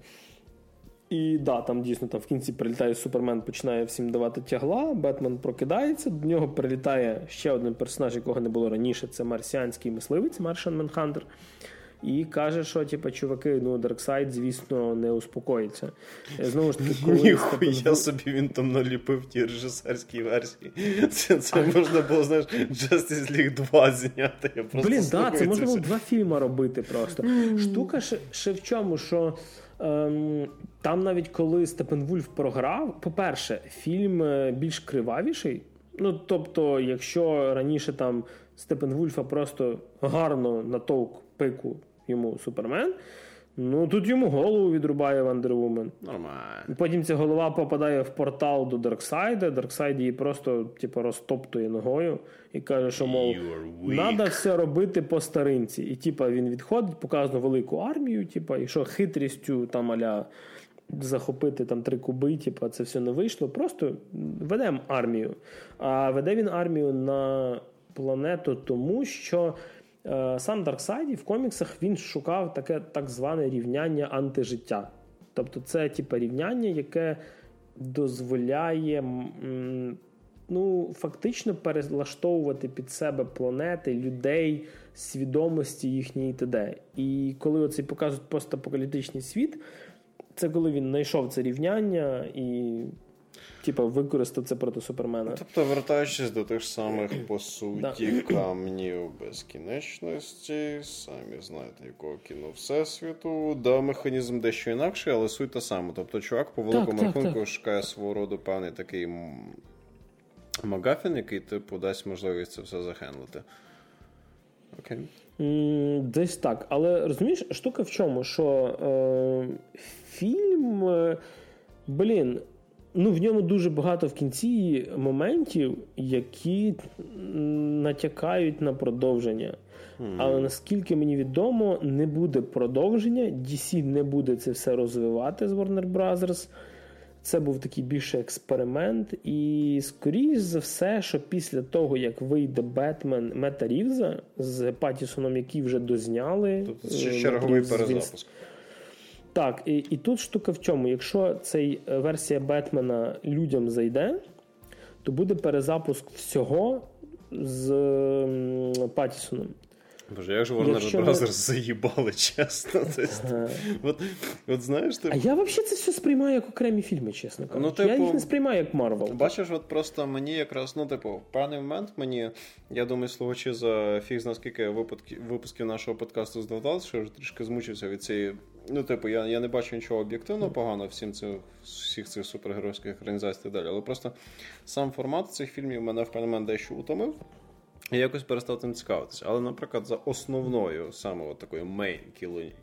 І да, там дійсно там в кінці прилітає Супермен, починає всім давати тягла. Бетмен прокидається. До нього прилітає ще один персонаж, якого не було раніше. Це марсіанський мисливець, Martian Manhunter. І каже, що типу, чуваки, ну Дарксайд, звісно, не успокоїться. Знову ж таки, [laughs] коли Ніхуя собі він там наліпив в тій режисерській версії. [laughs] Це це можна було, знаєш, Justice League 2 зняти. Я просто Блін, так, да, це можна було два фільми робити просто. Штука ще, ще в чому, що. Ем, там навіть коли Степенвульф програв, по-перше, фільм е, більш кривавіший. Ну, тобто, якщо раніше там Степенвульфа просто гарно натовк пику йому Супермен, ну тут йому голову відрубає Вандервумен. Нормально. Потім ця голова попадає в портал до Дарксайда. Дарксайд її просто типу, розтоптує ногою і каже, що мов треба все робити по старинці. І типу, він відходить, показує велику армію, типу, і що хитрістю там аля. Захопити там три куби, типу, це все не вийшло. Просто ведемо армію. А веде він армію на планету, тому що сам Дарксайді в коміксах він шукав таке так зване рівняння антижиття. Тобто, це типу, рівняння, яке дозволяє ну, фактично перелаштовувати під себе планети, людей, свідомості їхньої т.д. І коли оцей показують постапокаліптичний світ, це коли він знайшов це рівняння і типа, використав це проти Супермена. Тобто, вертаючись до тих самих, по суті, камнів безкінечності, самі знаєте, якого кіно Всесвіту, да, механізм дещо інакший, але суть та сама. Тобто, чувак, по великому рахунку, шукає свого роду певний такий Магафін, який типу дасть можливість це все захендлити. Окей. Десь так. Але розумієш, штука в чому? Що е, фільм, е, блін, ну, в ньому дуже багато в кінці моментів, які натякають на продовження. Mm. Але наскільки мені відомо, не буде продовження. DC не буде це все розвивати з Warner Brothers. Це був такий більше експеримент. І, скоріш за все, що після того, як вийде Бетмен Мета Рівза з Патісоном, який вже дозняли. Тобто це ще черговий перезапуск. Так, і і тут штука в чому? Якщо цей е, версія Бетмена людям зайде, то буде перезапуск всього з Патісоном. Боже, як же Warner Якщо Brothers ми... заїбали, чесно. Ага. От, от знаєш, ти... А я взагалі це все сприймаю як окремі фільми, чесно кажучи. Ну, типу, я їх не сприймаю як Марвел. Бачиш, от просто мені якраз, ну, типу, в певний момент мені, я думаю, слухачі за фіг наскільки випадків, випусків нашого подкасту здавалося, що вже трішки змучився від цієї. Ну, типу, я я не бачу нічого об'єктивно поганого всім цих, всіх цих супергеройських організацій і далі. Але просто сам формат цих фільмів мене в певний момент дещо утомив. Я якось перестав тим цікавитися. Але, наприклад, за основною саме от такою мейн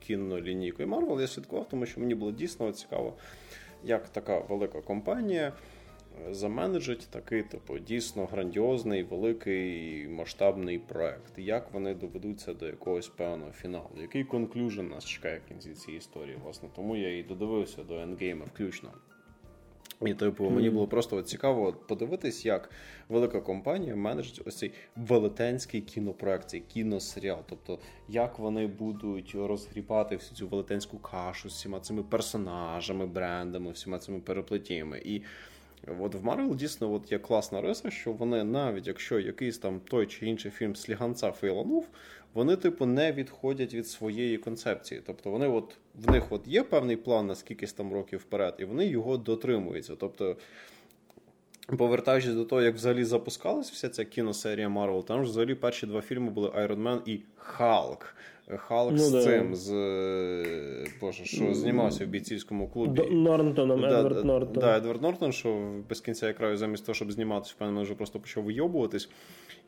кінолінійкою Marvel я слідкував, тому що мені було дійсно цікаво, як така велика компанія е, заменеджить такий, типу, дійсно грандіозний, великий масштабний проект. Як вони доведуться до якогось певного фіналу? Який конклюжен нас чекає в кінці цієї історії? Власне, тому я і додивився до ендгейма включно. І типу, мені було просто от цікаво подивитись, як велика компанія менеджить ось цей велетенський кінопроект, цей кіносеріал. Тобто, як вони будуть розгрібати всю цю велетенську кашу з всіма цими персонажами, брендами, всіма цими переплетіннями. І от в Марвел дійсно от є класна риса, що вони навіть якщо якийсь там той чи інший фільм слєганця фейланув, вони, типу, не відходять від своєї концепції. Тобто вони от в них от є певний план на скількись там років вперед, і вони його дотримуються. Тобто. Повертаючись до того, як взагалі запускалась вся ця кіносерія Марвел, там ж взагалі перші два фільми були Iron Man і Халк. Халк ну, з да. цим, з Боже, що знімався в бійцівському клубі. Нортоном, да, Едвард Нортон. Да, Едвард Нортон, що без кінця краю замість того, щоб зніматися, впевнено, вже просто почав вийобуватись.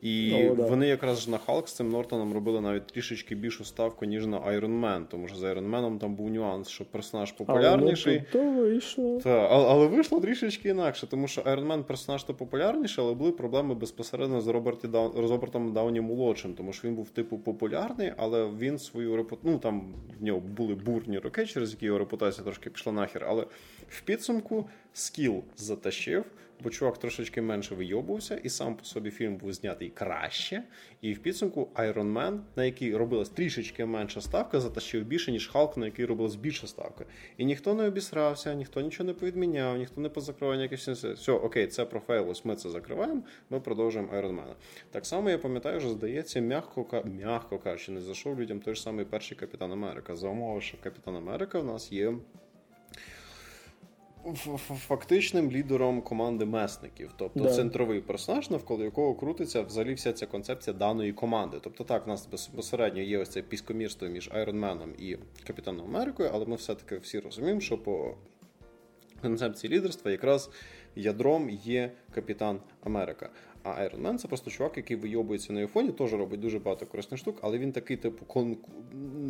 І О, да. вони якраз на Халк з цим Нортоном робили навіть трішечки більшу ставку, ніж на Iron Man, тому що з Iron Man там був нюанс, що персонаж популярніший. Але то вийшло. Та, але вийшло трішечки інакше, тому що Iron Man персонаж то популярніший, але були проблеми безпосередньо з Робертом Дауні молодшим, тому що він був типу популярний, але він свою репутацію, ну там в нього були бурні роки, через які його репутація трошки пішла нахер. Але в підсумку скіл затащив, бо чувак трошечки менше вийобувався, і сам по собі фільм був знятий краще. І в підсумку Iron Man, на який робилась трішечки менша ставка, затащив більше, ніж Халк, на який робилась більша ставка. І ніхто не обісрався, ніхто нічого не повідміняв, ніхто не позакривав ніяких все. Окей, це профейлос, ми це закриваємо, ми продовжуємо Iron Man. Так само я пам'ятаю, що здається, м'яко м'яко кажучи, не зайшов людям той ж самий перший Капітан Америка. За умови, що Капітан Америка в нас є фактичним лідером команди месників, тобто да. центровий персонаж, навколо якого крутиться взагалі вся ця концепція даної команди. Тобто, так, в нас безпосередньо є ось це піскомірство між Айронменом і Капітаном Америкою, але ми все-таки всі розуміємо, що по концепції лідерства якраз ядром є Капітан Америка. А Iron Man це просто чувак, який вийобується на айфоні, теж робить дуже багато корисних штук, але він такий, типу, конку...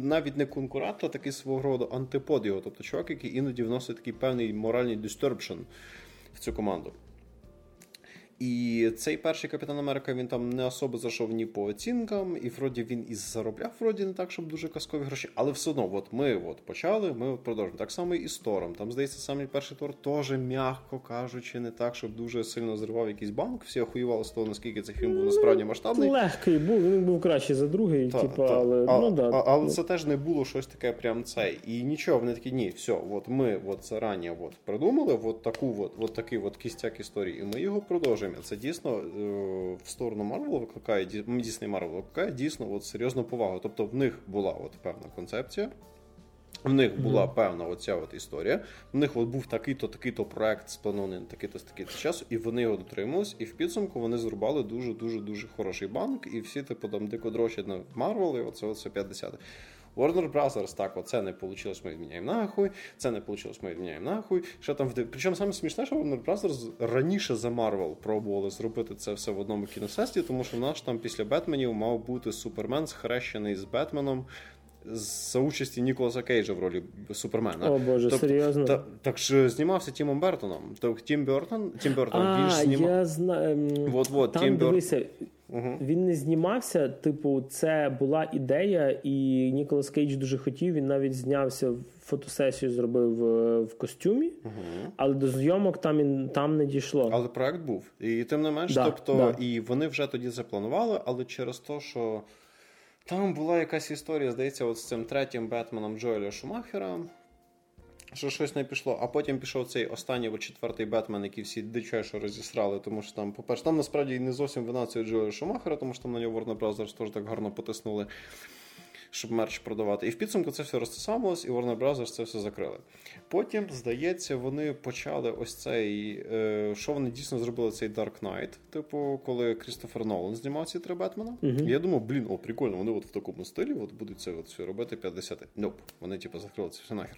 навіть не конкурент, а такий свого роду антипод його. Тобто чувак, який іноді вносить такий певний моральний дистерпшн в цю команду. І цей перший Капітан Америка він там не особо зайшов ні по оцінкам, і вроді він і заробляв вроді не так, щоб дуже казкові гроші. Але все одно, от ми от почали, ми от продовжуємо. Так само і з Тором. Там, здається, самий перший Тор теж, м'яко кажучи, не так, щоб дуже сильно зривав якийсь банк. Всі охуювали з того, наскільки цей фільм був насправді масштабний. Легкий був, він був кращий за другий, та, типу, та, але а, ну, да. А, але це теж не було щось таке, прям цей. І нічого, вони такі, ні, все, от ми от зарані от придумали от таку от, от такий от кістяк історії, і ми його продовжуємо. Це дійсно Е, в сторону Марвел викликає Дісней Марвел викликає дійсно от серйозну повагу. Тобто в них була от певна концепція. В них була mm-hmm. певна оця от історія. В них от був такий-то, такий-то проект спланований на такий-то такий-то часу, і вони його дотримались. І в підсумку вони зрубали дуже дуже дуже хороший банк. І всі типу там дико дрочать на Марвел, і оце оце 50. Warner Brothers, так, оце не вийшло, ми відміняємо нахуй, це не вийшло, ми відміняємо нахуй. Що там Причому саме смішне, що Warner Brothers раніше за Marvel пробували зробити це все в одному кіносеті, тому що наш там після Бетменів мав бути Супермен схрещений з Бетменом. За участі Ніколаса Кейджа в ролі Супермена. О Боже, Тоб, серйозно? Та, так що знімався Тімом Бертоном. Тобто Тім Бертон, Тім Бертон а, більш знімав. Я знаю. Вот, вот, Там Тім дивися, Угу. Він не знімався. Типу, це була ідея, і Ніколас Кейдж дуже хотів. Він навіть знявся фотосесію, зробив е, в костюмі, угу. але до зйомок там там не дійшло. Але проект був. І тим не менш, да, тобто, да. і вони вже тоді запланували, але через те, що там була якась історія, здається, от з цим третім Бетменом Джоеля Шумахера що щось не пішло, а потім пішов цей останній четвертий Бетмен, який всі дичайше розісрали, тому що там, по-перше, там насправді не зовсім вина цього Джоя Шумахера, тому що там на нього Warner Bros. теж так гарно потиснули щоб мерч продавати. І в підсумку це все розтисамилось, і Warner Bros. це все закрили. Потім, здається, вони почали ось цей. Е, що вони дійсно зробили цей Dark Knight, типу, коли Крістофер Нолан знімав ці три Бетмена. Uh-huh. Я думав, блін, о, прикольно, вони от в такому стилі от будуть це от все робити 50 Nope. Вони, типу, закрили це все нахер.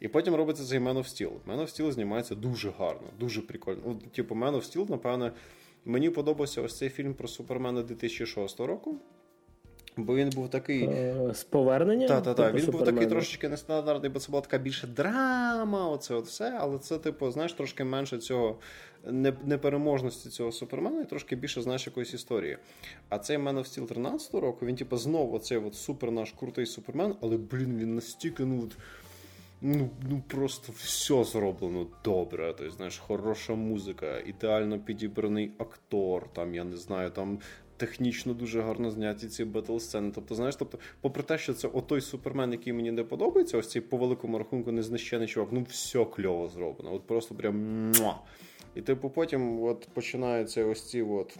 І потім робиться цей Man of Steel. Man of Steel знімається дуже гарно, дуже прикольно. Ну, Типу, Man of Steel, напевне, мені подобався ось цей фільм про Супермена 2006 року. Бо він був такий. Е, з повернення? Так, так, так. Він був такий трошечки нестандартний, бо це була така більше драма, оце от все. Але це, типу, знаєш, трошки менше цього непереможності цього супермена, і трошки більше знаєш якоїсь історії. А цей Man of Steel 13 року, він, типу, знову оцей от супер наш крутий супермен, але, блін, він настільки, ну. Ну, ну просто все зроблено добре. Тобто, знаєш, хороша музика, ідеально підібраний актор. Там я не знаю, там технічно дуже гарно зняті ці бетл сцени. Тобто, знаєш, тобто, попри те, що це отой супермен, який мені не подобається, ось цей по великому рахунку незнищений чувак, ну все кльово зроблено. От просто прям. Муа! І типу потім от починаються ось ці от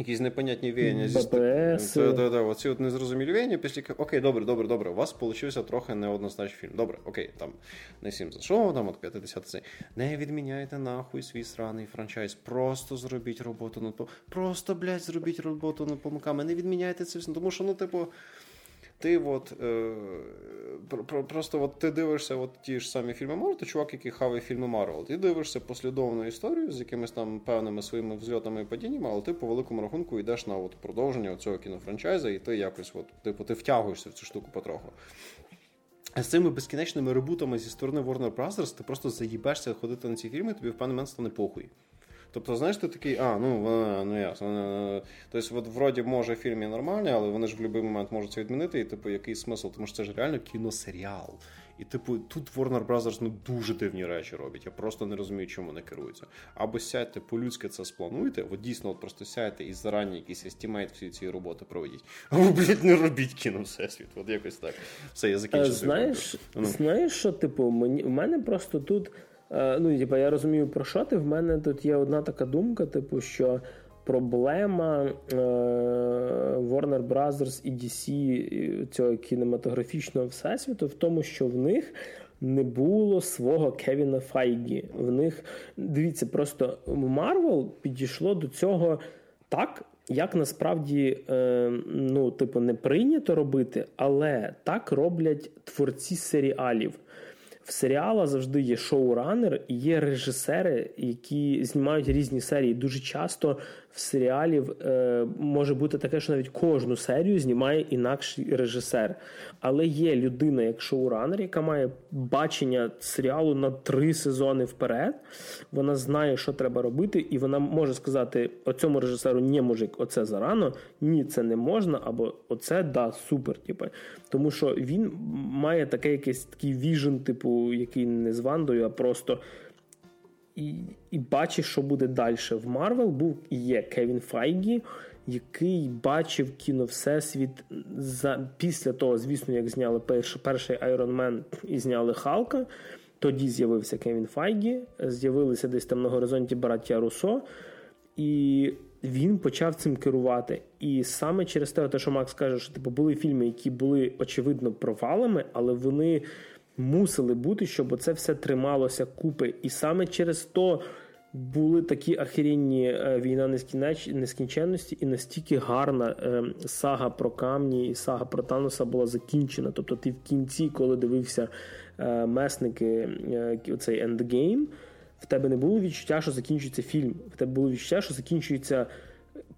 Якісь непонятні віяння зі БПС. Да, да, да, Оці от незрозумілі віяння, після окей, добре, добре, добре. У вас вийшов трохи неоднозначний фільм. Добре, окей, там не сім за що, там от 50 цей. Не відміняйте нахуй свій сраний франчайз. Просто зробіть роботу над Просто, блядь, зробіть роботу над помилками. Не відміняйте це все. Тому що, ну, типу ти от е, просто от ти дивишся от ті ж самі фільми Марвел, то чувак, який хаває фільми Марвел, ти дивишся послідовну історію з якимись там певними своїми взльотами і падіннями, але ти по великому рахунку йдеш на от продовження цього кінофранчайза, і ти якось от, типу, ти втягуєшся в цю штуку потроху. З цими безкінечними ребутами зі сторони Warner Bros. ти просто заїбешся ходити на ці фільми, тобі в певний момент стане похуй. Тобто, знаєш, ти такий, а, ну ну ясно. Тобто, от вроді може фільм і нормальний, але вони ж в будь-який момент можуть це відмінити, і типу, який смисл, тому що це ж реально кіносеріал. І, типу, тут Warner Brothers ну, дуже дивні речі робить. Я просто не розумію, чому вони керуються. Або сядьте по-людськи це сплануйте, от дійсно от просто сядьте і зарані якийсь estimate всі ці роботи проведіть. [laughs] Або, блядь, не робіть кіно всесвіт. От якось так. Все, я закінчив. Знаєш, ну. знаєш, що, типу, мені в мене просто тут. Е, ну, типу, я розумію, про що ти. В мене тут є одна така думка, типу, що проблема е, Warner Brothers і DC цього кінематографічного всесвіту в тому, що в них. Не було свого Кевіна Файгі. В них дивіться, просто Марвел підійшло до цього так, як насправді е, ну, типу, не прийнято робити, але так роблять творці серіалів в серіала завжди є шоуранер і є режисери, які знімають різні серії. Дуже часто серіалів е, може бути таке, що навіть кожну серію знімає інакший режисер. Але є людина, як шоуранер, яка має бачення серіалу на три сезони вперед. Вона знає, що треба робити, і вона може сказати: оцьому режисеру ні, мужик, оце зарано, ні, це не можна, або оце да, супер. Типу. Тому що він має таке якийсь такий vision, типу, який не звідси-туди, а просто і і бачиш, що буде далі. В Марвел був і є Кевін Файгі, який бачив кіно Всесвіт за після того, звісно, як зняли перш, перший Iron Man і зняли Халка. Тоді з'явився Кевін Файгі, з'явилися десь там на горизонті браття Русо, і він почав цим керувати. І саме через те, що Макс каже, що типу були фільми, які були очевидно провалами, але вони мусили бути, щоб це все трималося купи. І саме через то були такі ахерінні е, війна нескінченності, і настільки гарна е, сага про камні і сага про Таноса була закінчена. Тобто, ти в кінці, коли дивився е, месники, цей ендгейм, в тебе не було відчуття, що закінчується фільм. В тебе було відчуття, що закінчується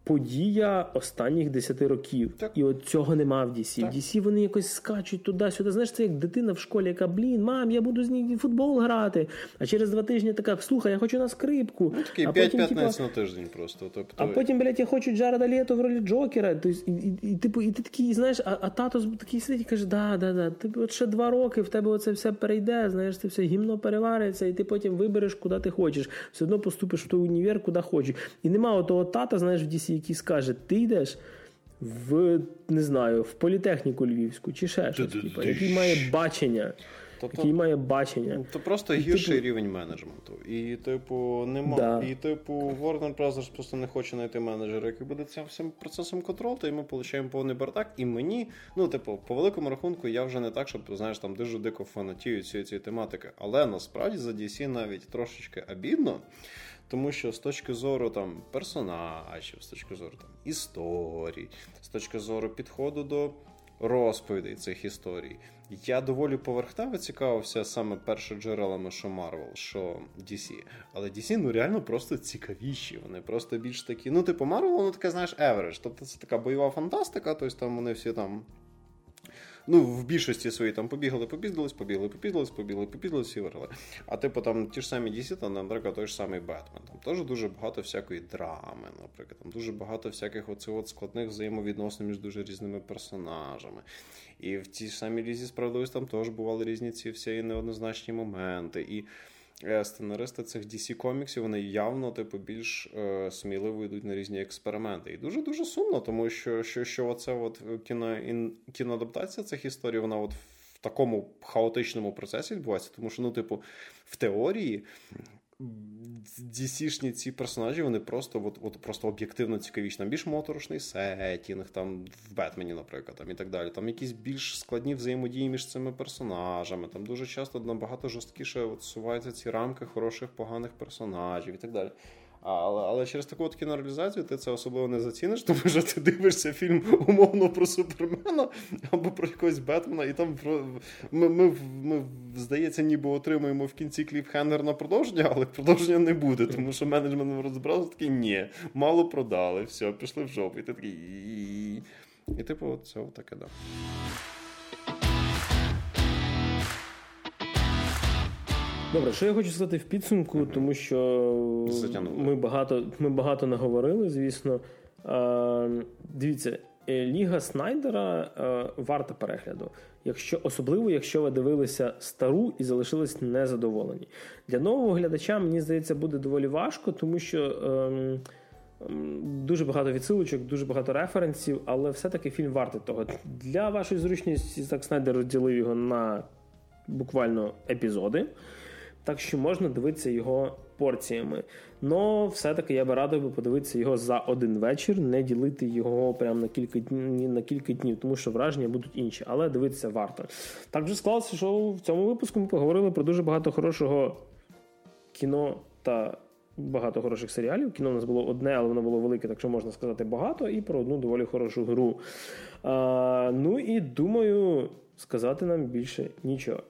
подія останніх 10 років. Так. І от цього нема в DC. Так. В DC вони якось скачуть туди-сюди. Знаєш, це як дитина в школі, яка, блін, мам, я буду з ній футбол грати. А через два тижні така, слухай, я хочу на скрипку. Ну, такий 5-15 типу, на тиждень просто. Тобто... А потім, блядь, я хочу Джареда Лето в ролі Джокера. Тобто, і, і, і, типу, і ти такий, знаєш, а, а тато такий сидить і каже, да, да, да, ти от ще два роки, в тебе оце все перейде, знаєш, це все гімно перевариться, і ти потім вибереш, куди ти хочеш. Все одно поступиш в той універ, куди хочеш. І нема того тата, знаєш, в DC, який скаже, ти йдеш в не знаю, в політехніку львівську чи ще щось, типу, який має бачення. Тобто, який має бачення. То просто гірший типу... рівень менеджменту. І, типу, нема. Да. І, типу, Warner Brothers просто не хоче знайти менеджера, який буде цим всім процесом контролити, і ми отримуємо повний бардак. І мені, ну, типу, по великому рахунку, я вже не так, щоб знаєш, там дуже дико фанатію цієї цієї тематики. Але насправді за DC навіть трошечки обідно. Тому що з точки зору там персонажів, з точки зору там історій, з точки зору підходу до розповідей цих історій, я доволі поверхнево цікавився саме першоджерелами, що Marvel, що DC. Але DC ну реально просто цікавіші. Вони просто більш такі. Ну, типу, Marvel, воно таке, знаєш, average. Тобто це така бойова фантастика, тобто там вони всі там Ну, в більшості свої там побігали, попіздились, побігли, попіздились, побігли, попіздились і виграли. А типу там ті ж самі DC, там, наприклад, той ж самий Бетмен. Там теж дуже багато всякої драми, наприклад, там дуже багато всяких оцих от складних взаємовідносин між дуже різними персонажами. І в тій ж самій лізі справедливості там теж бували різні ці всі неоднозначні моменти. І сценаристи цих DC коміксів вони явно типу більш е, сміливо йдуть на різні експерименти. І дуже дуже сумно, тому що що, що оце от кіно, кіноадаптація цих історій, вона от в такому хаотичному процесі відбувається, тому що, ну, типу, в теорії DC-шні ці персонажі, вони просто от, от просто об'єктивно цікавіші. Там більш моторошний сетінг, там в Бетмені, наприклад, там і так далі. Там якісь більш складні взаємодії між цими персонажами. Там дуже часто набагато жорсткіше от суваються ці рамки хороших, поганих персонажів і так далі. Але але через таку от кінореалізацію ти це особливо не заціниш, тому що ти дивишся фільм умовно про Супермена або про якогось Бетмена, і там про ми, ми, ми, здається, ніби отримуємо в кінці кліпхендер на продовження, але продовження не буде, тому що менеджмент розбирався такий, ні, мало продали, все, пішли в жопу. І ти такий. І типу, це таке, да. Добре, що я хочу сказати в підсумку, тому що ми багато ми багато наговорили, звісно. Дивіться, е, Ліга Снайдера е, варта перегляду, якщо особливо, якщо ви дивилися стару і залишились незадоволені. Для нового глядача мені здається буде доволі важко, тому що. Е, Дуже багато відсилочок, дуже багато референсів, але все-таки фільм вартий того. Для вашої зручності Зак Снайдер розділив його на буквально епізоди, так що можна дивитися його порціями. Но все-таки я би радив би подивитися його за один вечір, не ділити його прямо на кілька днів, на кілька днів, тому що враження будуть інші, але дивитися варто. Так вже склалося, що в цьому випуску ми поговорили про дуже багато хорошого кіно та багато хороших серіалів. Кіно у нас було одне, але воно було велике, так що можна сказати багато, і про одну доволі хорошу гру. А, Ну і думаю, сказати нам більше нічого.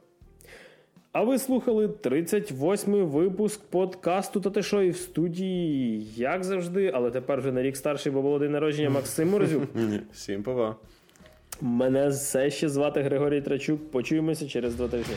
А ви слухали 38-й випуск подкасту «Та що» і в студії, як завжди, але тепер вже на рік старший, бо було день народження Максим Морозюк. [laughs] Всім пова. Мене все ще звати Григорій Трачук. Почуємося через два тижні.